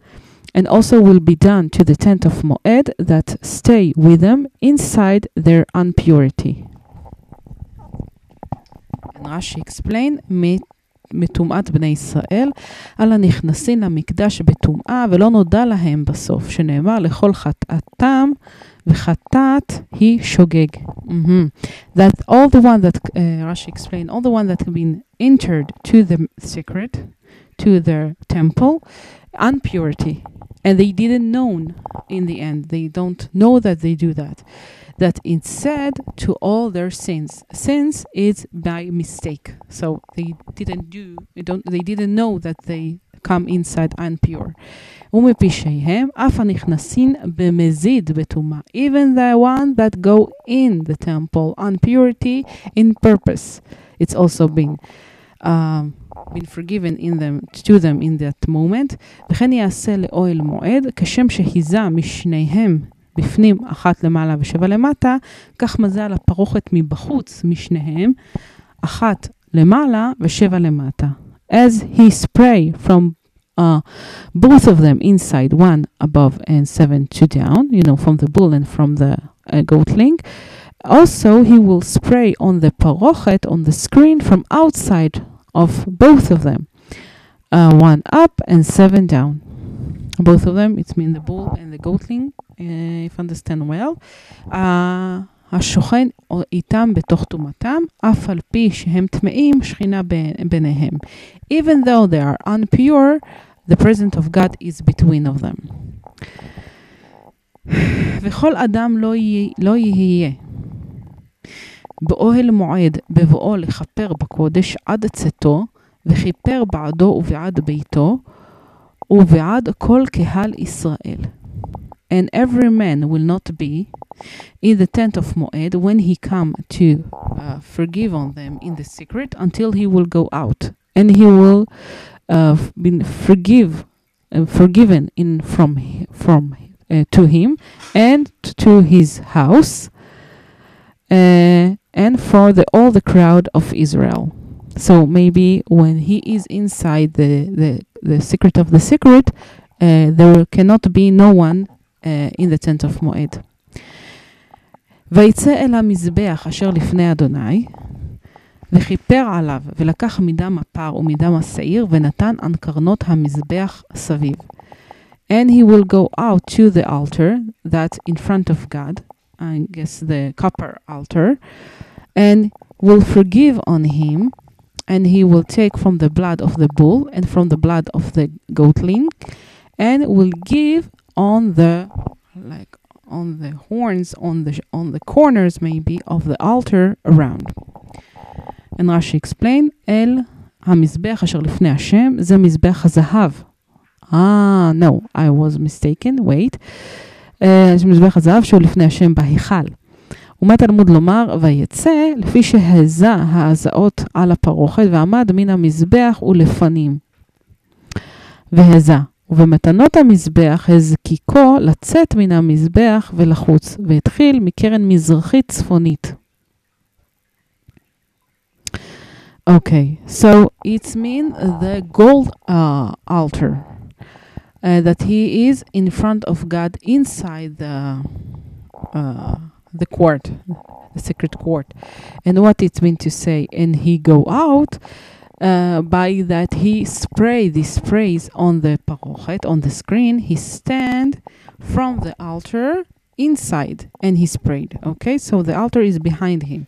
and also will be done to the tent of Moed that stay with them inside their impurity. And Rashi explain מטומאת בני ישראל, על הנכנסים למקדש בטומאה, ולא נודע להם בסוף, שנאמר לכל חטאתם וחטאת היא שוגג. Mm-hmm. That all the one that, uh, Rashi explained, all the one that have been entered to the secret, to their temple, impurity, and they didn't know in the end. They don't know that they do that. That it said to all their sins. Sins is by mistake. So they didn't do. They don't. They didn't know that they come inside impure. ומפשעיהם אף הנכנסין במזיד בטומאה. Even the one that go in the temple on purity in purpose. It's also been um, been forgiven in them, to them in that moment. וכן יעשה לאוהל מועד, כשם שהיזה משניהם בפנים אחת למעלה ושבע למטה, כך מזל הפרוכת מבחוץ משניהם, אחת למעלה ושבע למטה. As he spray from uh, both of them inside, one above and seven to down, you know, from the bull and from the uh, goatling. Also, he will spray on the parochet, on the screen, from outside of both of them. Uh, one up and seven down. Both of them, it's mean the bull and the goatling, uh, if understand well. Uh, השוכן איתם בתוך טומאתם, אף על פי שהם טמאים, שכינה ביניהם. Even though they are unpure, the presence of God is between of them. וכל אדם לא יהיה, לא יהיה באוהל מועד בבואו לכפר בקודש עד צאתו, וכיפר בעדו ובעד ביתו, ובעד כל קהל ישראל. And every man will not be in the tent of Moed when he come to uh, forgive on them in the secret until he will go out. And he will uh, be forgive, uh, forgiven in from, from uh, to him and to his house. Uh, and for the all the crowd of Israel. So maybe when he is inside the the, the secret of the secret, uh, there cannot be no one uh, in the tent of Moed. ויצא אל המזבח אשר לפני אדוני, וכיפר עליו, ולקח מדם הפר ומדם השעיר, ונתן על קרנות המזבח סביב. And he will go out to the altar that's in front of God, I guess the copper altar, and will forgive on him, and he will take from the blood of the bull and from the blood of the goatling, and will give on the like on the horns on the on the corners maybe of the altar around. And Rashi explained, אל המזבח אשר לפני השם זה מזבח הזהב. Ah, no, I was mistaken, wait. Uh, מזבח הזהב שהוא לפני השם בהיכל. ומה תלמוד לומר, ויצא לפי שהזה ההזעות על הפרוכת ועמד מן המזבח ולפנים. והזה. ובמתנות המזבח הזקיקו לצאת מן המזבח ולחוץ, והתחיל מקרן מזרחית צפונית. Okay, so it's mean the gold uh, altar uh, that he is in front of God inside the uh, the court, the secret court, and what it's meant to say. And he go out uh, by that he spray this sprays on the parochet on the screen. He stand from the altar inside and he sprayed. Okay, so the altar is behind him,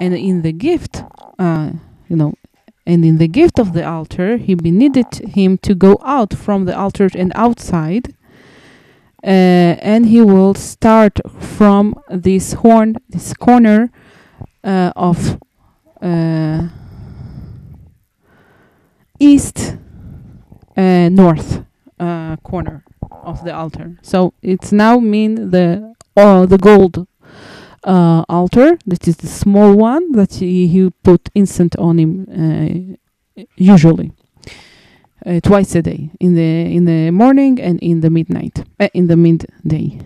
and in the gift, uh, you know. And in the gift of the altar, he needed him to go out from the altar and outside, uh, and he will start from this horn, this corner uh, of uh, east uh, north uh, corner of the altar. So it's now mean the uh, the gold uh, altar. That is the small one that he, he put incense on him uh, usually uh, twice a day in the in the morning and in the midnight uh, in the midday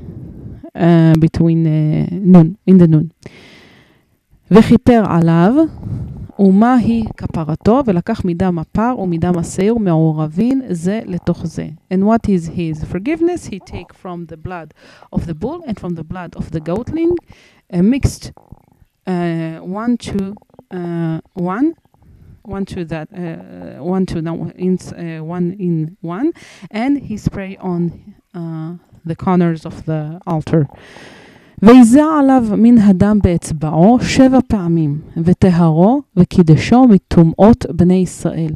uh, between uh, noon in the noon. וכיפר עליו ומהי כפרתו ולקח מדם הפר ומדם השעיר מעורבין זה לתוך זה. And what is his forgiveness? He take from the blood of the bull and from the blood of the goatling uh, mixed uh, one to uh, one one to that uh, one to no, in uh, one in one and he spray on uh, the corners of the altar ויזה עליו מן הדם באצבעו שבע פעמים, וטהרו וקידשו מטומאות בני ישראל.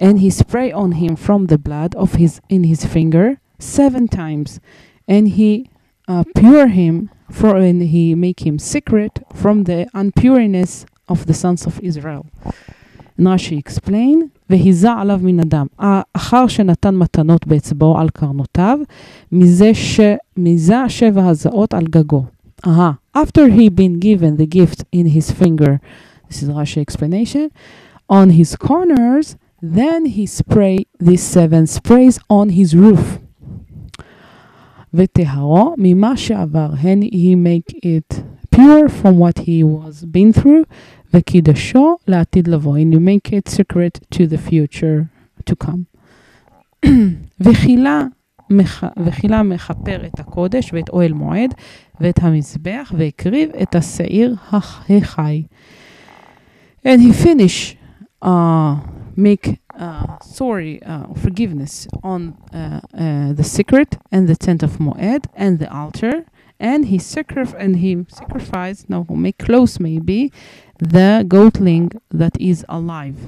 And he spray on him from the blood of his in his finger seven times, and he uh, pure him, for and he make him secret from the unpureness of the sons of Israel. רש"י explain, והיזה עליו מן הדם. אחר שנתן מתנות באצבעו על קרנותיו, מזה, שבע הזעות על גגו. Aha. After he been given the gift in his finger, this is Rashi explanation, on his corners, then he spray these seven sprays on his roof. וטהרו ממה שעבר, and he make it pure from what he was been through, וקידשו לעתיד לבוא, and you make it secret to the future to come. וחילה וכילה מכפר את הקודש ואת אוהל מועד ואת המזבח והקריב את השעיר החי. And he finish uh, make uh, sorry uh, forgiveness on uh, uh, the secret and the tent of Moed and the altar and he sacrif- and he sacrificed no make close maybe the goatling that is alive.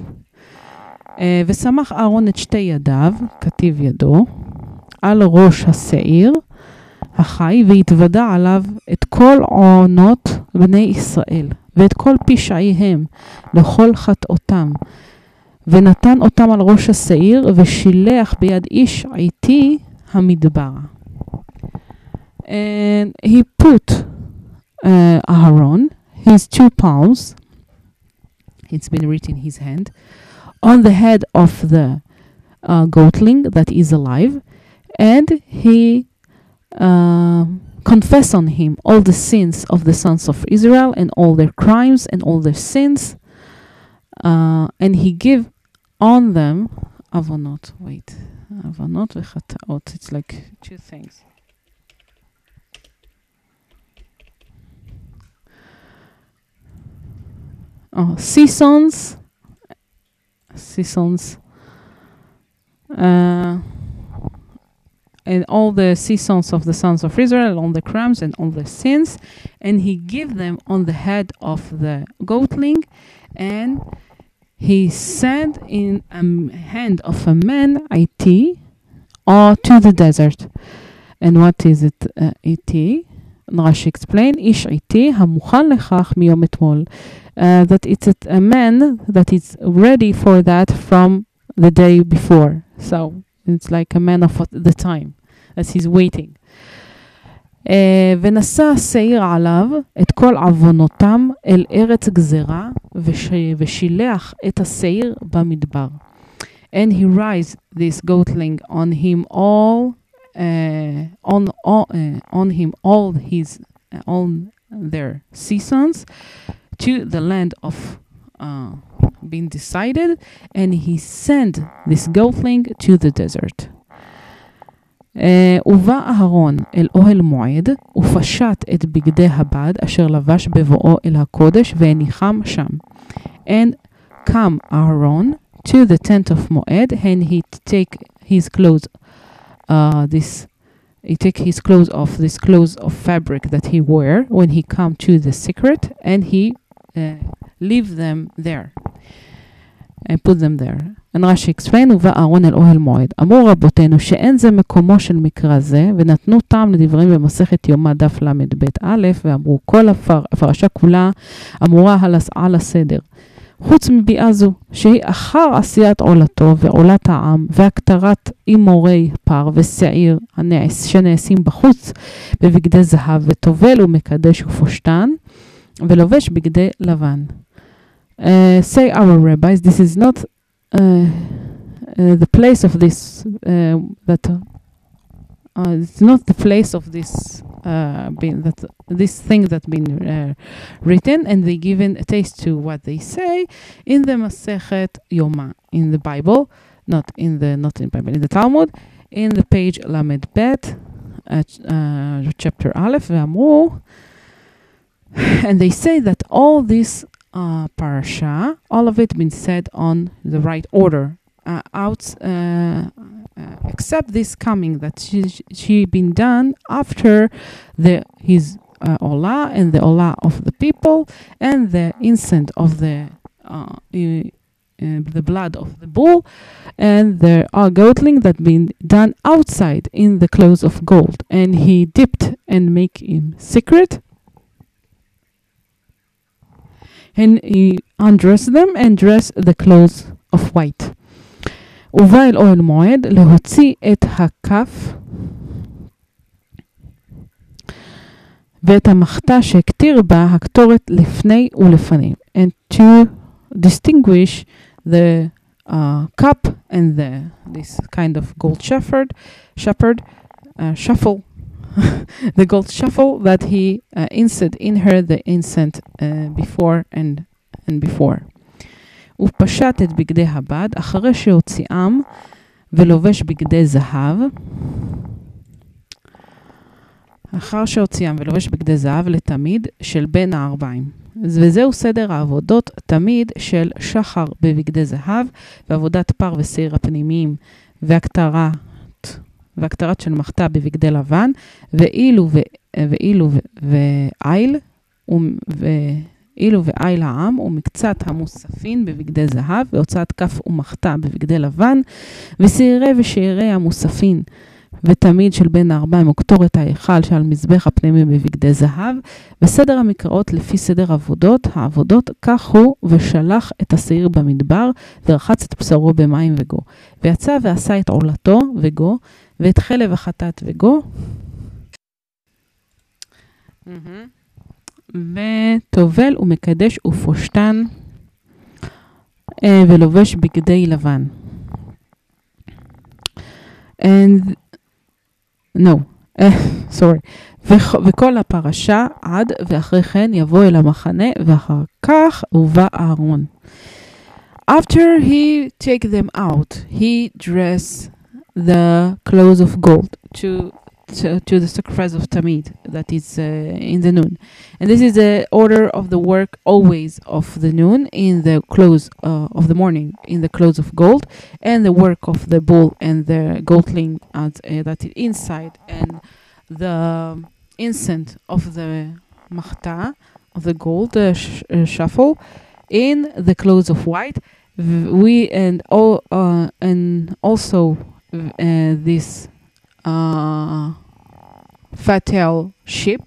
Uh, ושמח אהרון את שתי ידיו, כתיב ידו, על ראש השעיר החי, והתוודה עליו את כל עונות בני ישראל, ואת כל פשעיהם, לכל חטאותם. ונתן אותם על ראש השעיר, ושילח ביד איש עיתי המדבר. And he put uh, Aaron, his two palms, it's been written in his hand, on the head of the uh, goatling that is alive, and he uh, confess on him all the sins of the sons of Israel and all their crimes and all their sins, uh, and he give on them avonot. Wait, avonot v'chataot. It's like two things. Oh, seasons, seasons. Uh, and all the seasons of the sons of Israel, all the crimes and all the sins, and he give them on the head of the goatling, and he said in a hand of a man, IT, or uh, to the desert. And what is it, uh, IT? Rashi explained, Ish IT, המוכן lechach miyom etmol uh, That it's a man that is ready for that from the day before. So it's like a man of the time, as he's waiting. Uh, ונשא השעיר עליו את כל עוונותם אל ארץ גזרה, וש, ושילח את השעיר במדבר. And he rise this goatling on him all, uh, on, all, uh, on him all his, on their seasons, to the land of uh, being decided, and he sent this goatling to the desert. Uh, ובא אהרון אל אוהל מועד, ופשט את בגדי הבד אשר לבש בבואו אל הקודש, והניחם שם. And come Aaron to the tent of Moed, and he take his clothes, uh, this, he take his clothes off, this clothes of fabric that he wear when he come to the secret, and he uh, leave them there. And put them there. And רש"י explain, ובא אהרון אל אוהל מועד. אמרו רבותינו שאין זה מקומו של מקרא זה, ונתנו טעם לדברים במסכת יומא דף ל"ב א', ואמרו כל הפר, הפרשה כולה אמורה על, על הסדר. חוץ מביאה זו, שהיא אחר עשיית עולתו ועולת העם, והכתרת אימורי פר ושעיר הנעש, שנעשים בחוץ בבגדי זהב, וטובל ומקדש ופושטן, ולובש בגדי לבן. Uh, say our rabbis, this is not uh, uh, the place of this uh, that uh, it's not the place of this uh, being that this thing that been uh, written and they given a taste to what they say in the Masechet Yoma in the Bible, not in the not in Bible in the Talmud, in the page Lamed Bet, uh, uh, chapter Aleph ואמרו, and they say that all this uh, parasha, all of it been said on the right order. Uh, out, uh, uh, except this coming that she she been done after the his uh, and the olah of the people and the incense of the uh, uh, the blood of the bull, and there are goatling that been done outside in the clothes of gold, and he dipped and make him secret And he undressed them and dressed the clothes of white. ובא אל אוהל מועד להוציא את הכף ואת המחתה שהקטיר בה הקטורת לפני ולפנים. And to distinguish the uh, cup and the this kind of gold shepherd, shepherd, uh, shuffle, the gold shuffle that he uh, inset in her the incense uh, before and and before. הוא פשט את בגדי הבד אחרי שהוציאם ולובש בגדי זהב. אחר שהוציאם ולובש בגדי זהב לתמיד של בין הערביים. וזהו סדר העבודות תמיד של שחר בבגדי זהב, ועבודת פר ושעיר הפנימיים, והקטרת, והקטרת של מחתה בבגדי לבן, ואילו, ו, ואילו ואיל, ואילו ואיל העם, ומקצת המוספין בבגדי זהב, והוצאת כף ומחתה בבגדי לבן, ושעירי ושעירי המוספין. ותמיד של בין הארבעים וקטורת ההיכל שעל מזבח הפנימי בבגדי זהב, וסדר המקראות לפי סדר עבודות, העבודות, כך הוא, ושלח את השעיר במדבר, ורחץ את בשרו במים וגו. ויצא ועשה את עולתו וגו, ואת חלב החטאת וגו. וטובל ומקדש ופושטן, ולובש בגדי לבן. And no, סורי. וכל הפרשה עד ואחרי כן יבוא אל המחנה ואחר כך הובא אהרון. After he take them out, he dress the clothes of gold to to, to the sacrifice of Tamid that is uh, in the noon. And this is the order of the work always of the noon in the clothes uh, of the morning in the clothes of gold and the work of the bull and the goatling at, uh, that is inside and the incense of the machta of the gold uh, sh- shuffle in the clothes of white we and all uh, and also uh, this uh, fatal ship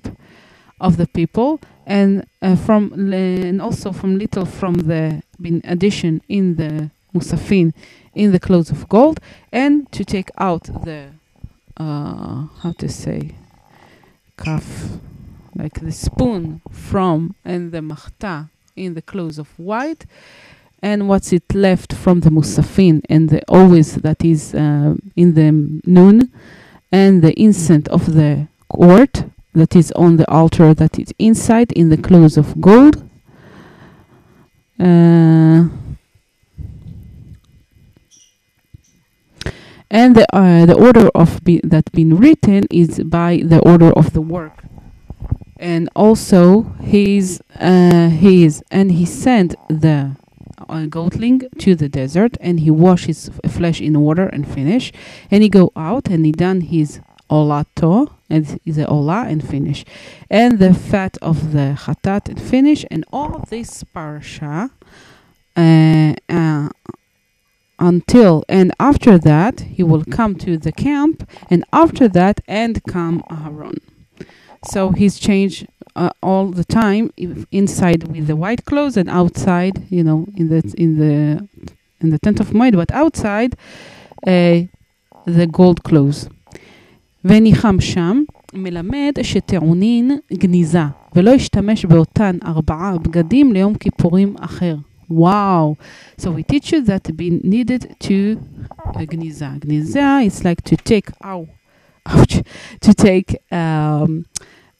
of the people and uh, from and also from little from the bin addition in the musafin in the clothes of gold and to take out the uh, how to say kaf like the spoon from and the machta in the clothes of white and what's it left from the musafin and the always that is uh, in the noon and the incense of the court that is on the altar that is inside in the clothes of gold. Uh, and the uh, the order of be, that been written is by the order of the work and also his uh, his and he sent the uh, goatling to the desert and he wash his flesh in water and finish. And he go out and he done his olato and the olah and finish. And the fat of the khatat and finish and all this parsha uh, uh, until and after that he will come to the camp and after that and come Aaron. So he's changed uh, all the time inside with the white clothes and outside you know in the in the in the tent of Moed but outside uh, the gold clothes וניחם שם מלמד שטעונין גניזה ולא השתמש באותן ארבעה בגדים ליום כיפורים אחר. Wow. So we teach you that be needed to uh, gniza. Gniza is like to take ow, ouch, to take um,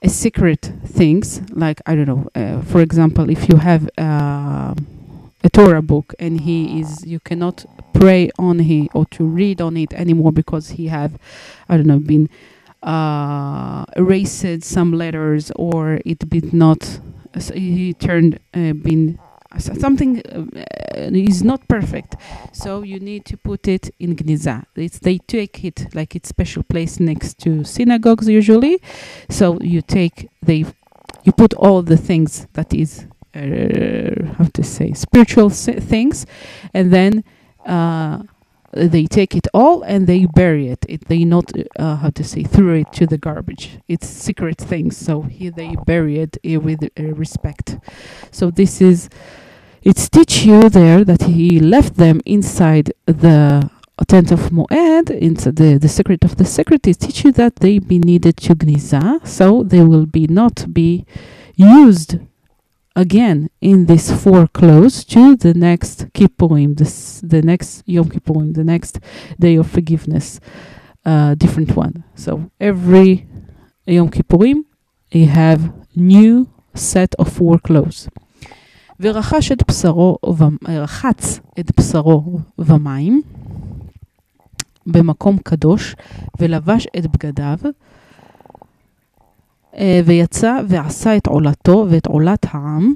a secret things like I don't know. Uh, for example, if you have uh, a Torah book and he is you cannot pray on it or to read on it anymore because he have I don't know been uh, erased some letters or it did not so he turned uh, been something uh, is not perfect so you need to put it in gniza it's they take it like it's special place next to synagogues usually so you take they you put all the things that is uh, how to say spiritual things, and then uh, they take it all and they bury it. it they not uh, how to say throw it to the garbage. It's secret things, so here they bury it uh, with uh, respect. So this is it's teach you there that he left them inside the tent of Moed, into the, the secret of the secret is teach you that they be needed to gniza, so they will be not be used again in this four clothes to the next Kippurim, this, the next Yom Kippurim, the next day of forgiveness, uh, different one. So every Yom Kippurim, you have new set of four clothes. ורחש את בשרו, רחץ את בשרו במים במקום קדוש, ולבש את בגדיו, אה, ויצא ועשה את עולתו ואת עולת העם,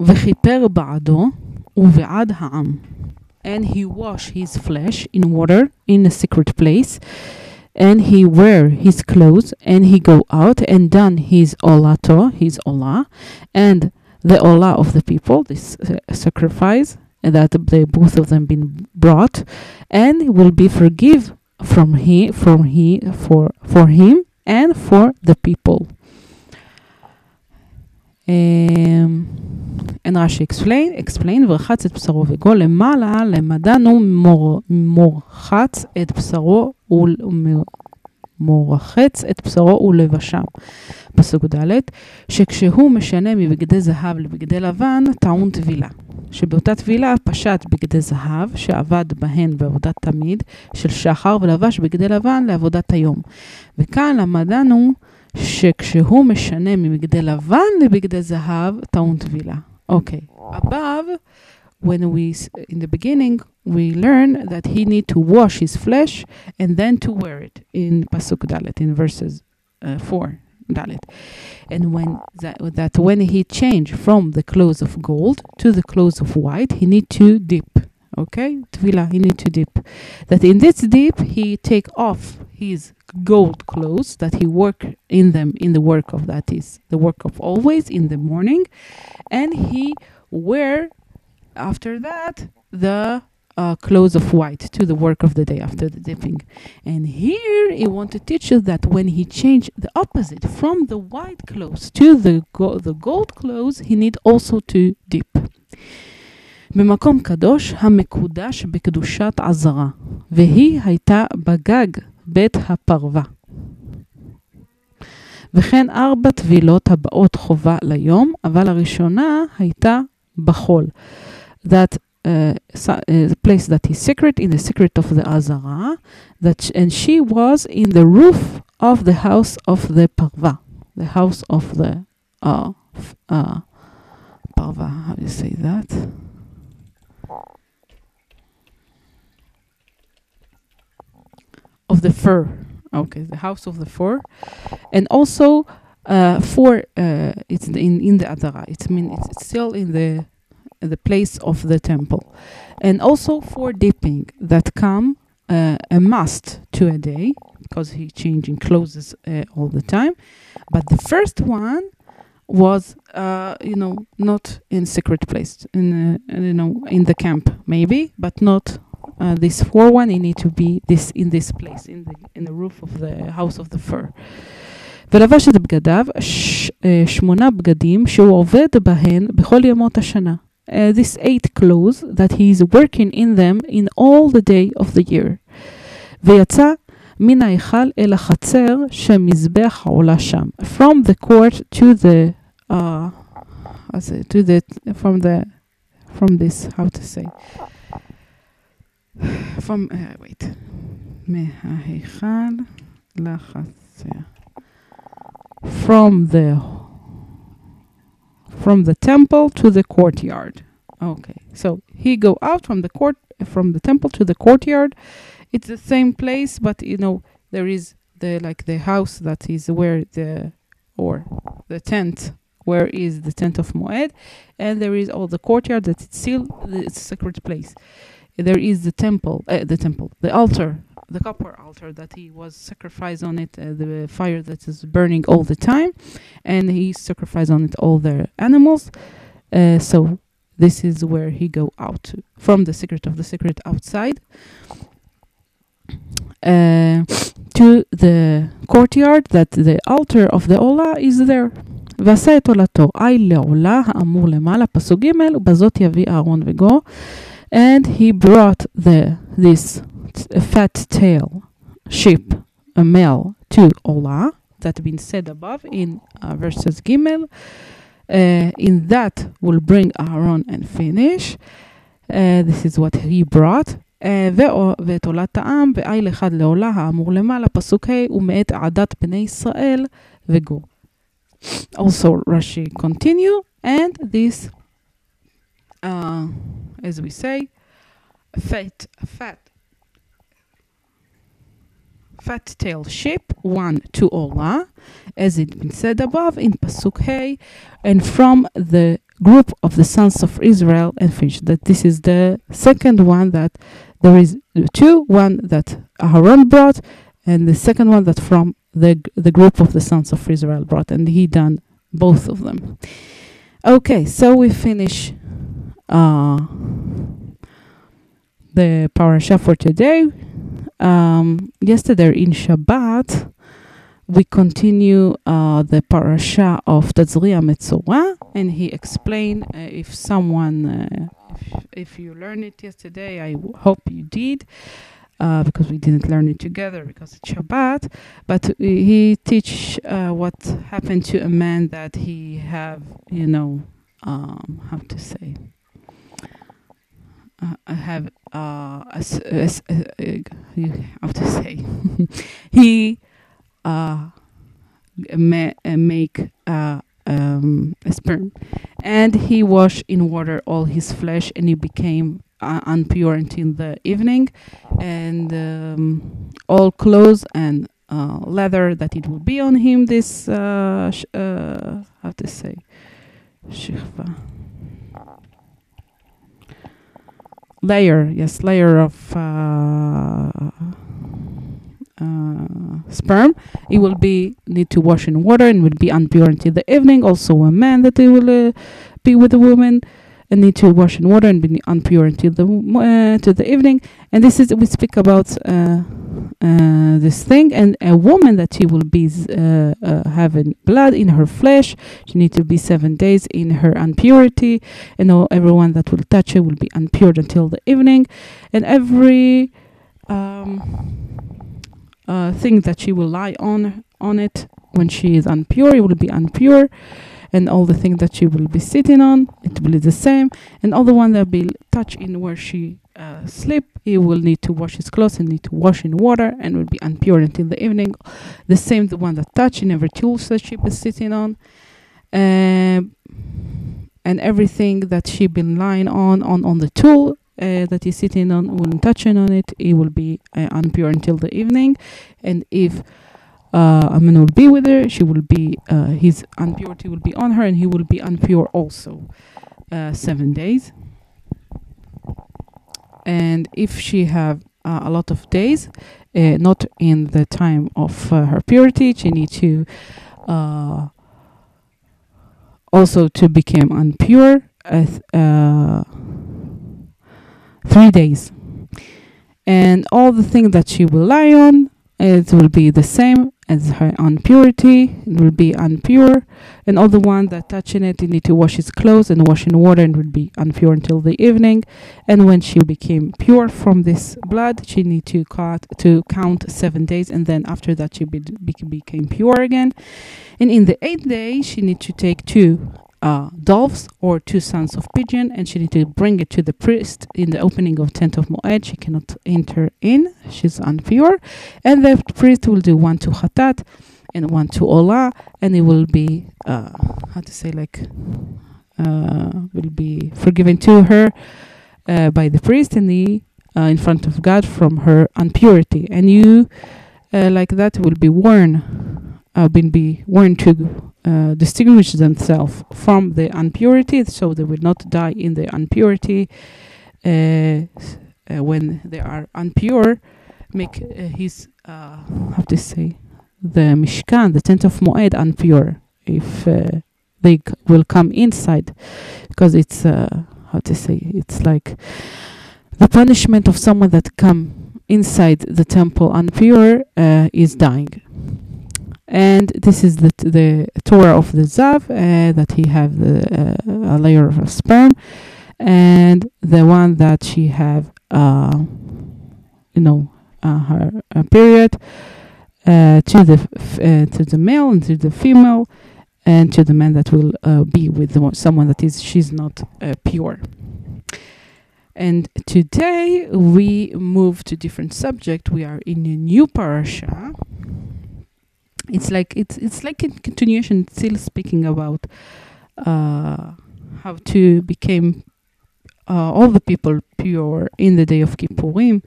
וכיפר בעדו ובעד העם. And he washed his flesh in water in a secret place, and he wear his clothes, and he go out and done his olato, his olah, and the olah of the people, this uh, sacrifice that they both of them been brought, and will be forgive from he from he for for him and for the people. Um, and Rashi explain, explain, ורחץ את בשרו וגול למעלה, למדנו מור, מורחץ את בשרו ומורחץ את בשרו ולבשם. פסוק ד', שכשהוא משנה מבגדי זהב לבגדי לבן, טעון טבילה. שבאותה טבילה פשט בגדי זהב, שעבד בהן בעבודת תמיד של שחר, ולבש בגדי לבן לעבודת היום. וכאן למדנו שכשהוא משנה ממגדל לבן לבגדי זהב, טעון טבילה. אוקיי, above, when we, in the beginning, we learn that he need to wash his flesh and then to wear it, in פסוק ד', in verses uh, 4. Dalet. And when that, that, when he changed from the clothes of gold to the clothes of white, he need to dip. Okay, tvila, he need to dip. That in this dip he take off his gold clothes that he work in them in the work of that is the work of always in the morning, and he wear after that the uh, clothes of white to the work of the day after the dipping. And here he want to teach us that when he changed the opposite from the white clothes to the, go- the gold clothes, he need also to dip. במקום קדוש המקודש בקדושת עזרה, והיא הייתה בגג בית הפרווה. וכן ארבע טבילות הבאות חובה ליום, אבל הראשונה הייתה בחול. That uh, uh, the place that is secret in the secret of the Azara, that and she was in the roof of the house of the Parva, the house of the uh, uh, Parva. How do you say that? Of the fur. Okay, the house of the fur, and also uh, for uh, it's in in the Adara. It mean it's still in the the place of the temple, and also for dipping that come uh, a must to a day because he changing clothes uh, all the time. But the first one was, uh, you know, not in secret place, in uh, you know, in the camp maybe, but not Uh, this four one, it need to be this in this place, in the in the roof of the house of the fur. ולבש את בגדיו, ש, שמונה בגדים שהוא עובד בהן בכל ימות השנה uh, these eight clothes that he is working in them in all the day of the year. ויצא מן ההיכל אל החצר שמזבח העולה שם. From the court to the, uh, to the, from the, from this, how to say, from, uh, wait, מההיכל לחצר. From the from the temple to the courtyard. Okay, so he go out from the court from the temple to the courtyard. It's the same place, but you know there is the like the house that is where the or the tent where is the tent of Moed, and there is all the courtyard that it's still the sacred place. There is the temple, uh, the temple, the altar the copper altar that he was sacrificed on it, uh, the fire that is burning all the time, and he sacrificed on it all the animals. Uh, so this is where he go out from the secret of the secret outside uh, to the courtyard that the altar of the עולה is there. ועשה את עולתו, אי לעולה האמור למעלה, פסוק ג', ובזאת יביא אהרון וגו. And he brought the, this fat tail sheep, a male, to עולה, that been said above in uh, verses ג'. Uh, in that will bring Aaron and finish. Uh, this is what he brought. Uh, ואת עולת העם, ואיל אחד לעולה האמור למעלה, פסוק ה', ומאת עדת בני ישראל וגור. Also, Rashi continue, and this, uh, as we say, fat, fat, fat tail sheep, one to Olah, as it been said above in Pasuk Hey, and from the group of the sons of Israel and fish. That this is the second one that there is two, one that Aaron brought, and the second one that from the the group of the sons of Israel brought, and he done both of them. Okay, so we finish uh, the parasha for today. Um, yesterday in Shabbat, we continue uh, the parasha of Tazria Metzora, and he explained uh, if someone, uh, if, if you learned it yesterday, I w- hope you did, uh, because we didn't learn it together because it's Shabbat. But he teach uh, what happened to a man that he have, you know, um, how to say. Uh, have uh, a a a- how to say he uh, ma- uh, make uh, um, a sperm, and he washed in water all his flesh, and he became uh, unpure until the evening, and um, all clothes and uh, leather that it will be on him. This uh, sh- uh, how to say, shikva. Layer, yes, layer of uh, uh, sperm. It will be need to wash in water and will be unpure until the evening. Also, a man that he will uh, be with a woman and need to wash in water and be unpure until the uh, to the evening. And this is we speak about uh, uh, this thing. And a woman that she will be uh, uh, having blood in her flesh, she need to be seven days in her impurity. And all, everyone that will touch her will be unpure until the evening. And every um, uh, thing that she will lie on on it when she is unpure, it will be impure, and all the things that she will be sitting on, it will be the same, and all the one that will touch in where she uh, sleep, he will need to wash his clothes and need to wash in water and will be impure until the evening. The same the one that touch in every tools that she is sitting on. Um, and everything that she been lying on on on the tool uh, that he's sitting on when touching on it it will be uh, impure until the evening and if uh, a man will be with her she will be uh, his impurity will be on her and he will be impure also uh, seven days. And if she have uh, a lot of days uh, not in the time of uh, her purity she need to also to become th- uh, three days. And all the things that she will lie on it will be the same as her impurity it will be impure and all the one that touching it you need to wash his clothes and wash in water and will be impure until the evening. And when she became pure from this blood she need to cut to count seven days and then after that she be, be, became pure again. And in the eighth day she need to take two uh, doves or two sons of pigeon and she need to bring it to the priest. In the opening of tent of moed she cannot enter in. She's impure and the priest will do one to Hatat and one to Olah, and it will be uh, how to say like uh, will be forgiven to her uh, by the priest and the uh, in front of God from her impurity, and you uh, like that will be warned, uh, been be warned to uh, distinguish themselves from the impurity, so they will not die in the impurity uh, uh, when they are impure make uh, his how to say the Mishkan, the tent of Moed, impure if they will come inside, because it's how to say it's like the punishment of someone that come inside the temple impure uh, is dying. And this is the the Torah of the Zav uh, that he have the uh, a layer of sperm, and the one that she have uh, you know uh, her, her period uh, to the f- uh, to the male and to the female and to the man that will uh, be with the one, someone that is she's not uh, pure. And today we move to different subject. We are in a new parasha it's like it's it's like a continuation still speaking about uh, how to become uh, all the people pure in the day of Kippurim.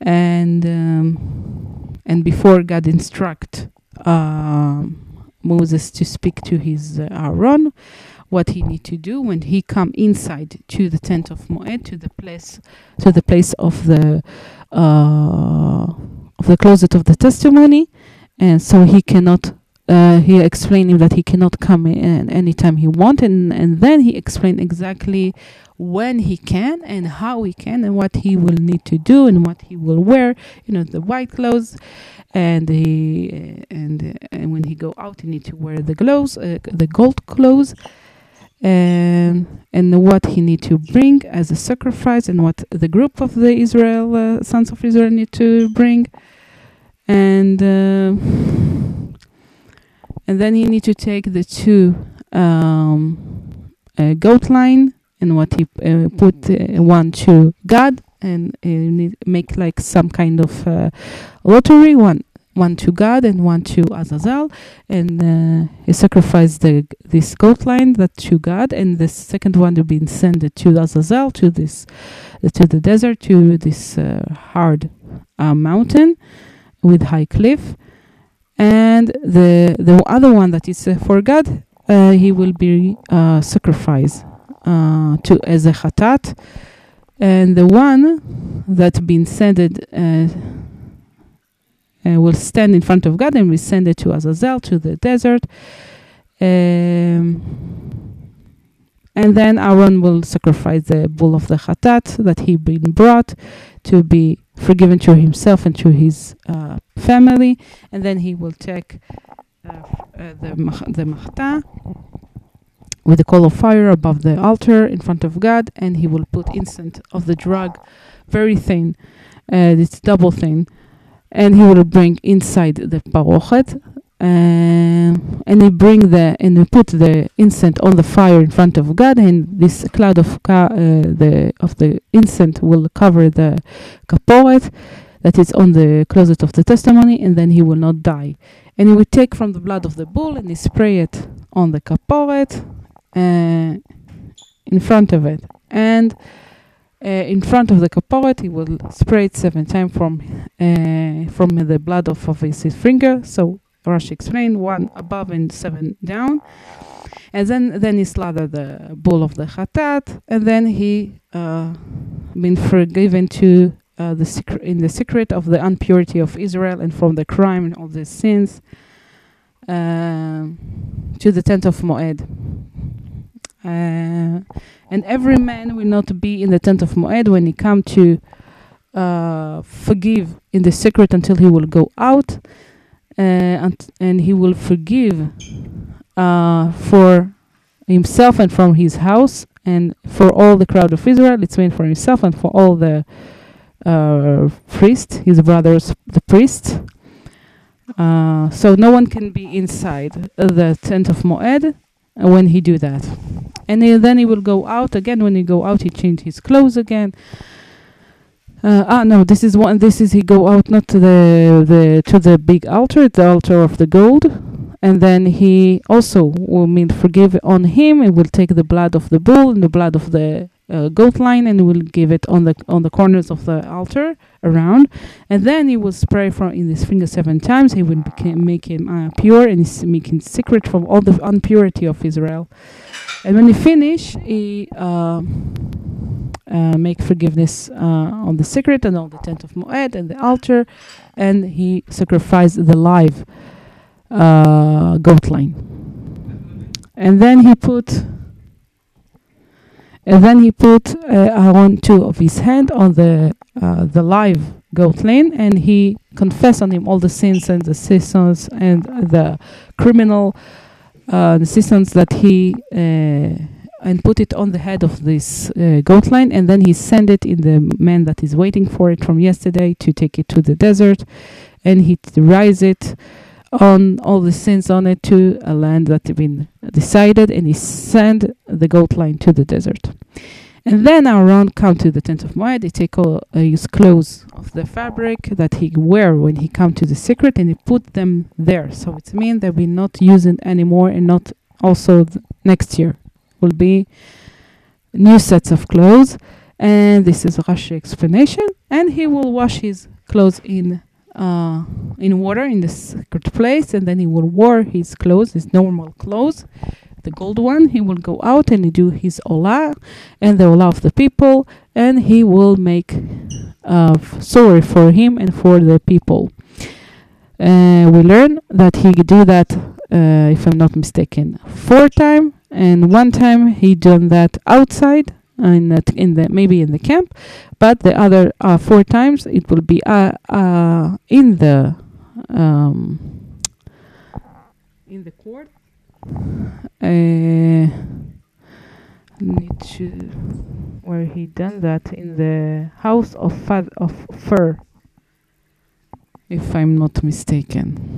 And um, and before God instruct um, Moses to speak to his uh, Aaron, what he need to do when he come inside to the tent of Moed, to the place, to the place of the uh, of the closet of the testimony, and so he cannot. Uh, he explained him that he cannot come in anytime he want, and and then he explained exactly when he can and how he can and what he will need to do and what he will wear. You know, the white clothes, and he and and when he go out, he need to wear the gloves, uh, the gold clothes, and and what he need to bring as a sacrifice, and what the group of the Israel uh, sons of Israel need to bring, and uh, and then he need to take the two um, uh, goat line and what he uh, put uh, one to God and uh, need make like some kind of uh, lottery one one to God and one to Azazel. And uh, he sacrificed the this goat line that to God and the second one to be sent to Azazel to this to the desert to this uh, hard uh, mountain with high cliff and the the other one that is uh, for God uh, he will be uh, sacrificed to as a chatat, and the one that been sent will stand in front of God and we send it to Azazel to the desert. Um, and then Aaron will sacrifice the bull of the chatat that he been brought to be forgiven to himself and to his uh, family, and then he will take uh, uh, the mach- the machta with a coal of fire above the altar in front of God, and he will put incense of the drug, very thin, uh, it's double thin, and he will bring inside the parochet, um, and he bring the and he put the incense on the fire in front of God, and this cloud of uh, the of the incense will cover the kaporet that is on the closet of the testimony, and then he will not die. And he will take from the blood of the bull and he spray it on the kaporet uh, in front of it, and uh, in front of the kaporet he will spray it seven times from uh, from the blood of, of his finger. So Rashi explained one above and seven down, and then then he slaughter the bull of the chatat, and then he uh, been forgiven to uh, the secret in the secret of the impurity of Israel and from the crime and all the sins um to the tent of Moed. Uh, and every man will not be in the tent of Moed when he come to uh, forgive in the secret until he will go out, uh, and, and he will forgive uh, for himself and from his house and for all the crowd of Israel. It's meant for himself and for all the uh, priests, his brothers, the priests. Uh, so no one can be inside the tent of Moed when he do that. And he, then he will go out again. When he go out, he change his clothes again. Uh, ah no, this is one. This is he go out not to the the to the big altar, the altar of the gold, and then he also will mean forgive on him. and will take the blood of the bull and the blood of the uh, goat line, and will give it on the on the corners of the altar around, and then he will spray from in his finger seven times. He will became, make him uh, pure and make him secret from all the impurity of Israel. And when he finish, he uh, uh, make forgiveness uh, on the secret and on the tent of Moed and the altar, and he sacrificed the live uh, goat line. And then he put and then he put uh, Aaron two of his hand on the uh, the live goat line, and he confessed on him all the sins and the sins and the criminal uh, the sins that he uh, and put it on the head of this uh, goat line, and then he send it in the man that is waiting for it from yesterday to take it to the desert, and he rise it on all the sins on it to a land that had been decided, and he send the goat line to the desert. And then Aaron come to the tent of Moed. They take all uh, his clothes of the fabric that he wear when he come to the secret, and he put them there. So it means that we not use it anymore, and not also next year will be new sets of clothes. And this is Rashi explanation. And he will wash his clothes in uh, in water in the secret place, and then he will wear his clothes, his normal clothes, the gold one. He will go out and do his olah and the olah of the people, and he will make uh, sorry for him and for the people. Uh, we learn that he do that, uh, if I'm not mistaken, four time, and one time he done that outside in the, in the maybe in the camp, but the other uh, four times it will be uh, uh, in the um, in the court. Uh, need to where he done that in the house of of fur, if I'm not mistaken.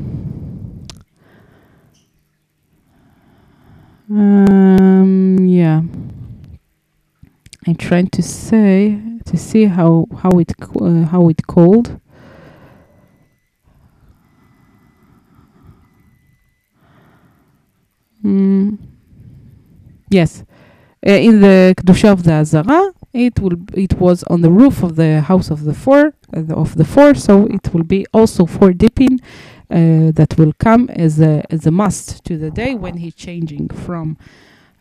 Um, yeah. I'm trying to say to see how how it uh, how it called. Mm. Yes, uh, in the kedusha of the Azara, it will it was on the roof of the house of the four uh, of the four, so it will be also for dipping. Uh, that will come as a as a must to the day when he's changing from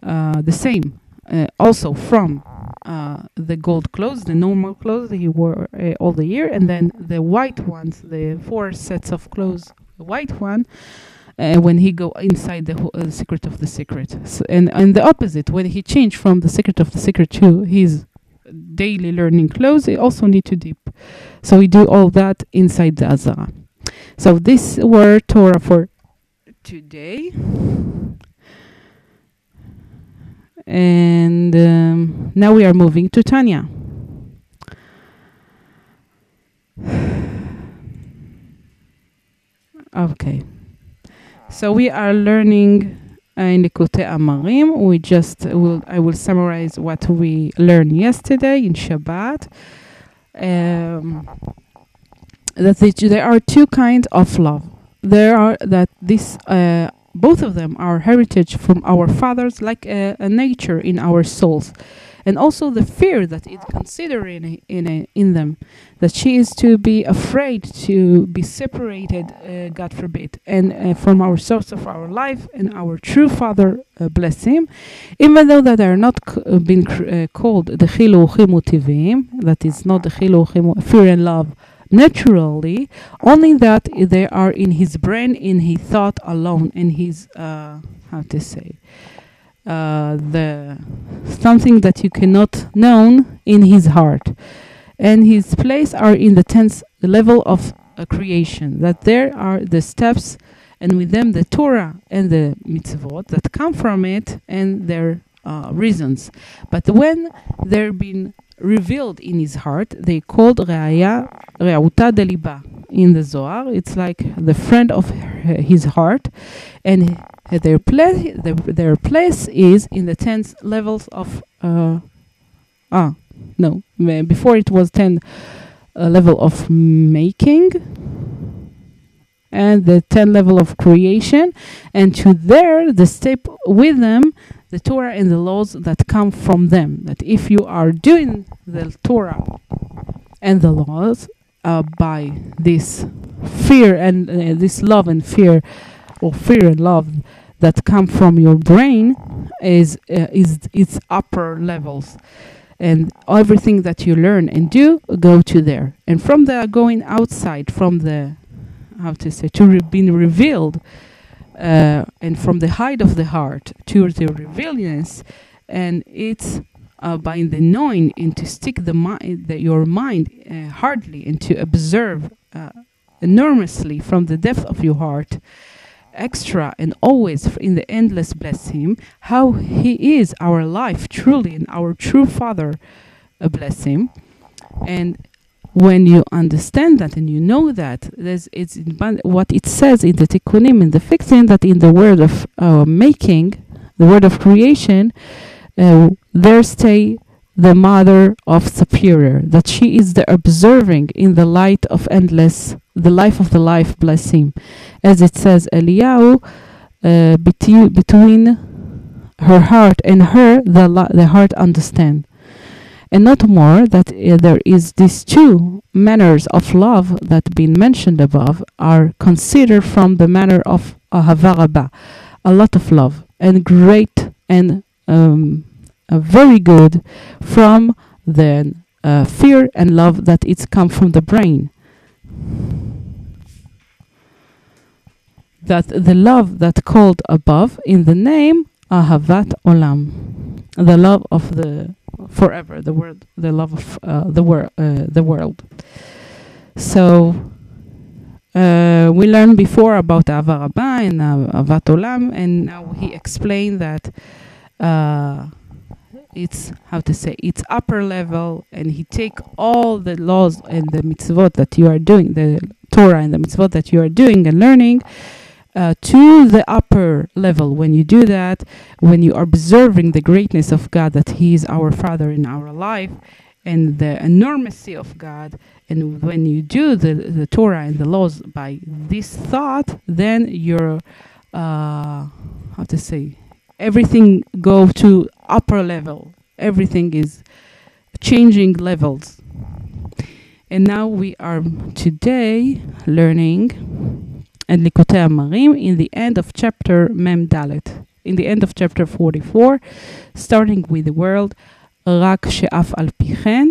uh, the same uh, also from uh, the gold clothes, the normal clothes that he wore uh, all the year, and then the white ones, the four sets of clothes, the white one, uh, when he go inside the ho- secret of the secret, so, and and the opposite, when he changed from the secret of the secret to his daily learning clothes, he also need to dip. So we do all that inside the Azara. So this were Torah for today. And um, now we are moving to Tanya. Okay. So we are learning uh, in the Kote Amarim. We just will I will summarize what we learned yesterday in Shabbat. Um, that the, there are two kinds of love. There are that this uh, both of them are heritage from our fathers, like a, a nature in our souls, and also the fear that is considered in in a, in them, that she is to be afraid to be separated, uh, God forbid, and uh, from our source of our life and our true Father, uh, bless Him, even though that they are not c- uh, been cr- uh, called the chiluchim that is not the chiluchim fear and love naturally only that they are in his brain in his thought alone in his uh, how to say uh, the something that you cannot know in his heart. And his place are in the tenth level of uh, creation that there are the steps and with them the torah and the mitzvot that come from it and their uh, reasons. But when they're been revealed in his heart they called Re'aya Re'uta Deliba in the Zohar. It's like the friend of his heart, and their place their, place is in the tenth levels of uh, ah no before it was ten uh, level of making and the 10 level of creation and to there the step with them the torah and the laws that come from them. That if you are doing the torah and the laws uh, by this fear and uh, this love and fear or fear and love that come from your brain is uh, is its upper levels. And everything that you learn and do go to there. And from there going outside from the how to say to re- being revealed uh, and from the height of the heart to the revealance and it's uh, by the knowing and to stick the mind your mind uh, hardly and to observe uh, enormously from the depth of your heart extra and always in the endless bless him how he is our life truly and our true father uh, bless him and when you understand that and you know that it's what it says in the tikkunim in the fixing that in the word of uh, making the word of creation uh, there stay the mother of superior that she is the observing in the light of endless the life of the life blessing. as it says Eliyahu uh, between her heart and her the, the heart understand and not more that uh, there is these two manners of love that been mentioned above are considered from the manner of ahava rabba, a lot of love and great and um, uh, very good from the uh, fear and love that it's come from the brain. That the love that called above in the name ahavat olam the love of the forever the world the love of uh, the world uh, the world. So uh, we learned before about Ahava Rabba and Ahavat Olam, and now he explained that uh, it's how to say it's upper level, and he take all the laws and the mitzvot that you are doing, the Torah and the mitzvot that you are doing and learning, uh, to the upper level. When you do that, when you are observing the greatness of God, that He is our Father in our life, and the enormity of God, and when you do the, the Torah and the laws by this thought, then you're, uh, how to say, everything go to upper level. Everything is changing levels. And now we are today learning Likutei Amarim in the end of chapter Dalet, in the end of chapter 44, starting with the word רק שאף על פי כן,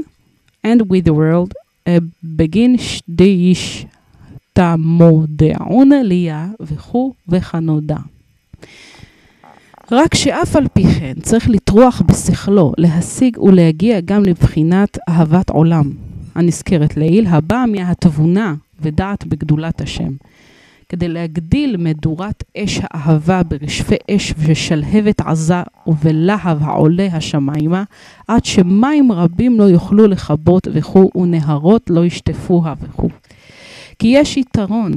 and with the word uh, בגין שדי איש תמודעון ליה וכו' וכנודע. רק שאף על פי כן צריך לטרוח בשכלו, להשיג ולהגיע גם לבחינת אהבת עולם, הנזכרת לעיל, הבאה מהתבונה ודעת בגדולת השם. כדי להגדיל מדורת אש האהבה ברשפי אש ושלהבת עזה ובלהב העולה השמיימה, עד שמים רבים לא יוכלו לכבות וכו' ונהרות לא ישטפוה וכו'. כי יש יתרון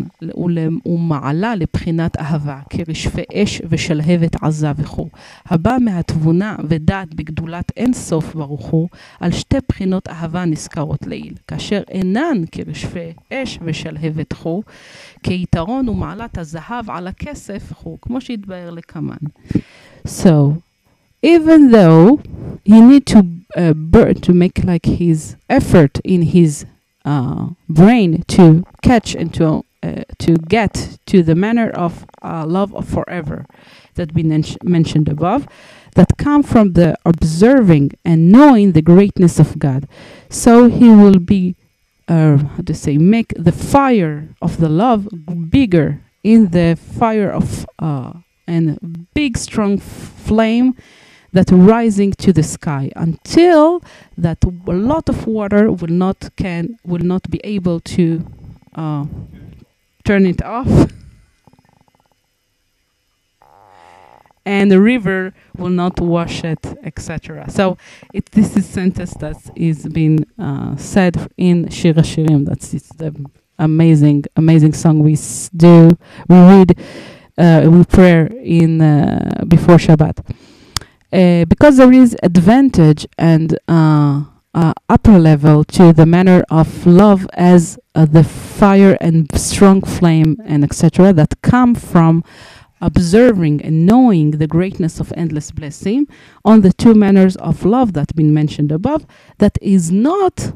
ומעלה לבחינת אהבה, כרשפי אש ושלהבת עזה וכו', הבא מהתבונה ודעת בגדולת אין סוף ברוך הוא, על שתי בחינות אהבה נזכרות לעיל, כאשר אינן כרשפי אש ושלהבת חו, כיתרון ומעלת הזהב על הכסף חו, כמו שהתבאר לקמן. So, even though he need to uh, burn, to make like his effort in his uh, brain to catch and to uh, to get to the manner of uh, love of forever that we mentioned above, that come from the observing and knowing the greatness of God. So he will be, uh, how to say, make the fire of the love bigger in the fire of uh, and big strong flame that rising to the sky until that a lot of water will not can will not be able to uh, turn it off. And the river will not wash it etc so it, this is sentence that is being uh, said in Shir Shirim that's it's the amazing amazing song we do we read uh, we pray in uh, before Shabbat uh, because there is advantage and uh, uh, upper level to the manner of love as uh, the fire and strong flame and etc. that come from observing and knowing the greatness of endless blessing on the two manners of love that been mentioned above that is not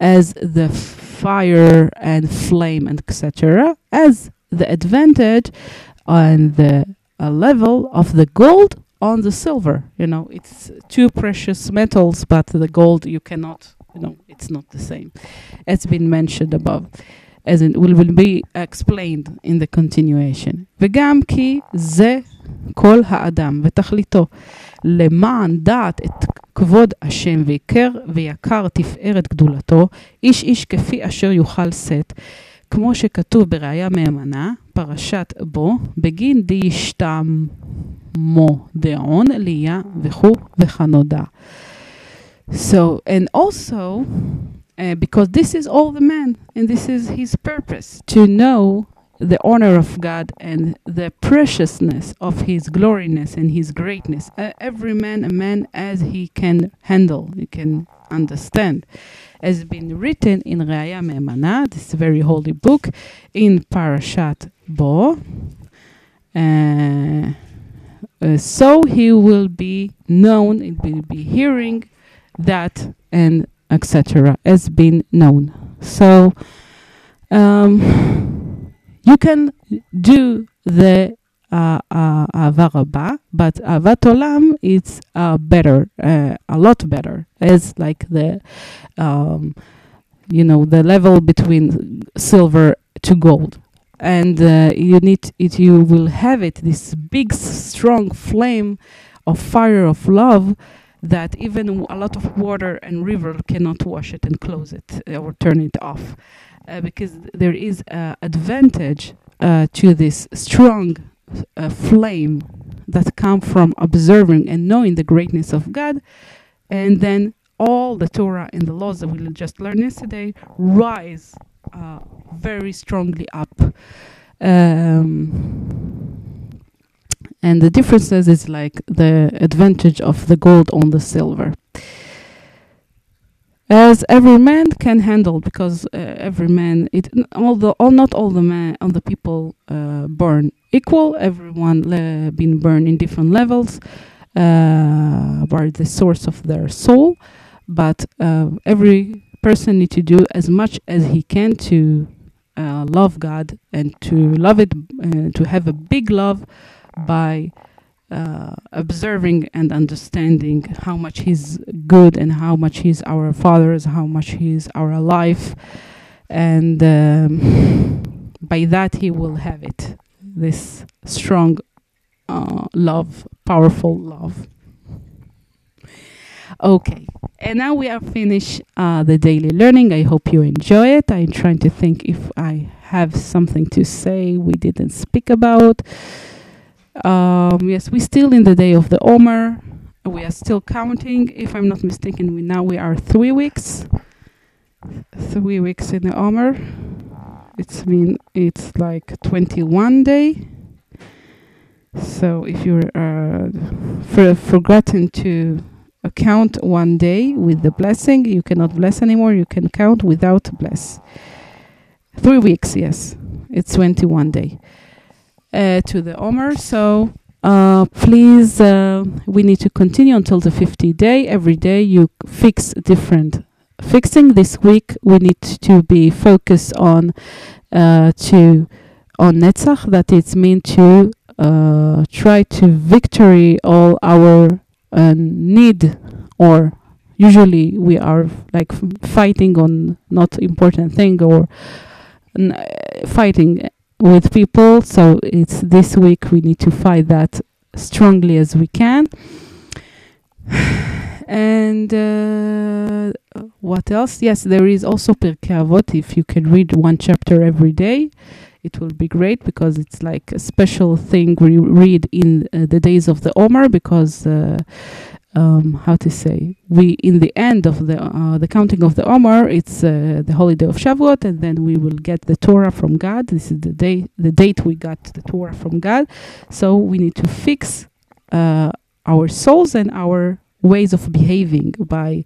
as the fire and flame and etc as the advantage on the uh, level of the gold on the silver. You know, it's two precious metals, but the gold you cannot. You know, it's not the same. It's been mentioned above. as it will, will be explained in the continuation. וגם כי זה כל האדם ותכליתו, למען דעת את כבוד השם ויקר ויקר תפארת גדולתו, איש איש כפי אשר יוכל שאת, כמו שכתוב בראיה מהימנה, פרשת בו, בגין דישתמו דעון, ליה וכו' וכנודע. So, and also, uh, because this is all the man, and this is his purpose to know the honor of God and the preciousness of his gloriness and his greatness. Uh, every man, a man as he can handle, he can understand. Has been written in Ra'aya Meheimna, this very holy book, in Parashat Bo. Uh, uh, so he will be known, it will be hearing that and etc. has been known. So um, you can do the uh, uh, Rabbah, but Ahavat Olam is uh, better, uh, a lot better. It's like the, um, you know, the level between silver to gold, and uh, you need it. You will have it this big, strong flame of fire of love that even a lot of water and river cannot wash it and close it uh, or turn it off uh, because there is uh, advantage uh, to this strong uh, flame that come from observing and knowing the greatness of God. And then all the Torah and the laws that we just learned yesterday rise uh, very strongly up. Um, and the differences is like the advantage of the gold on the silver. As every man can handle because uh, every man it all the all not all the man all the people uh, burn equal. Everyone le- been burned in different levels uh, the source of their soul. But uh, every person need to do as much as he can to uh, love God and to love it uh, to have a big love by uh, observing and understanding how much he's good and how much he's our Father, how much he's our life, and um, by that he will have it. This strong uh, love, powerful love. Okay, and now we are finished uh, the daily learning. I hope you enjoy it. I'm trying to think if I have something to say we didn't speak about. Um, yes, we're still in the day of the Omer. We are still counting. If I'm not mistaken, we now we are three weeks. Three weeks in the Omer. It's been it's like 21 day. So if you're uh, for, forgotten to count one day with the blessing, you cannot bless anymore. You can count without bless. Three weeks, yes. It's 21 day uh, to the Omer. So uh, please, uh, we need to continue until the 50 day. Every day you fix different fixing. This week we need to be focused on uh, to on Netzach. That it's mean to uh, try to victory all our uh, need or usually we are like fighting on not important thing or n- uh, fighting with people. So it's this week we need to fight that strongly as we can. And uh, what else? Yes, there is also Pirkei Avot. If you can read one chapter every day, it will be great because it's like a special thing we read in uh, the days of the Omer because. Uh, um, how to say we in the end of the uh, the counting of the Omer it's uh, the holiday of Shavuot and then we will get the Torah from God this is the day the date we got the Torah from God so we need to fix uh, our souls and our ways of behaving by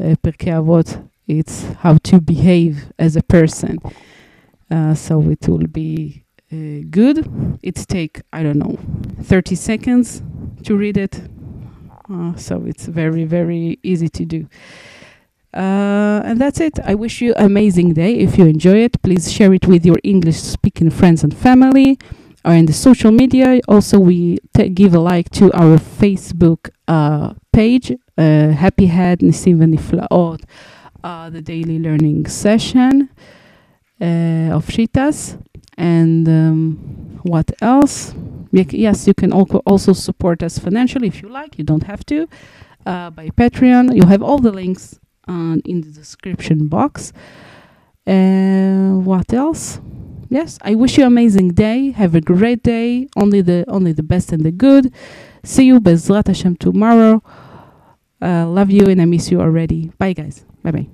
uh, Avot it's how to behave as a person uh, so it will be uh, good it take I don't know 30 seconds to read it uh, so it's very, very easy to do. Uh, and that's it. I wish you amazing day. If you enjoy it, please share it with your English speaking friends and family. Are in the social media. Also, we give a like to our Facebook uh, page, uh, Happy Head Nisim Veniflaot, uh, the daily learning session uh, of Chitas. And um, what else? Yes, you can also support us financially if you like. You don't have to. Uh, by Patreon. You have all the links in the description box. Uh, what else? Yes, I wish you an amazing day. Have a great day. Only the only the best and the good. See you Bezrat Hashem tomorrow. Uh, love you and I miss you already. Bye guys. Bye bye.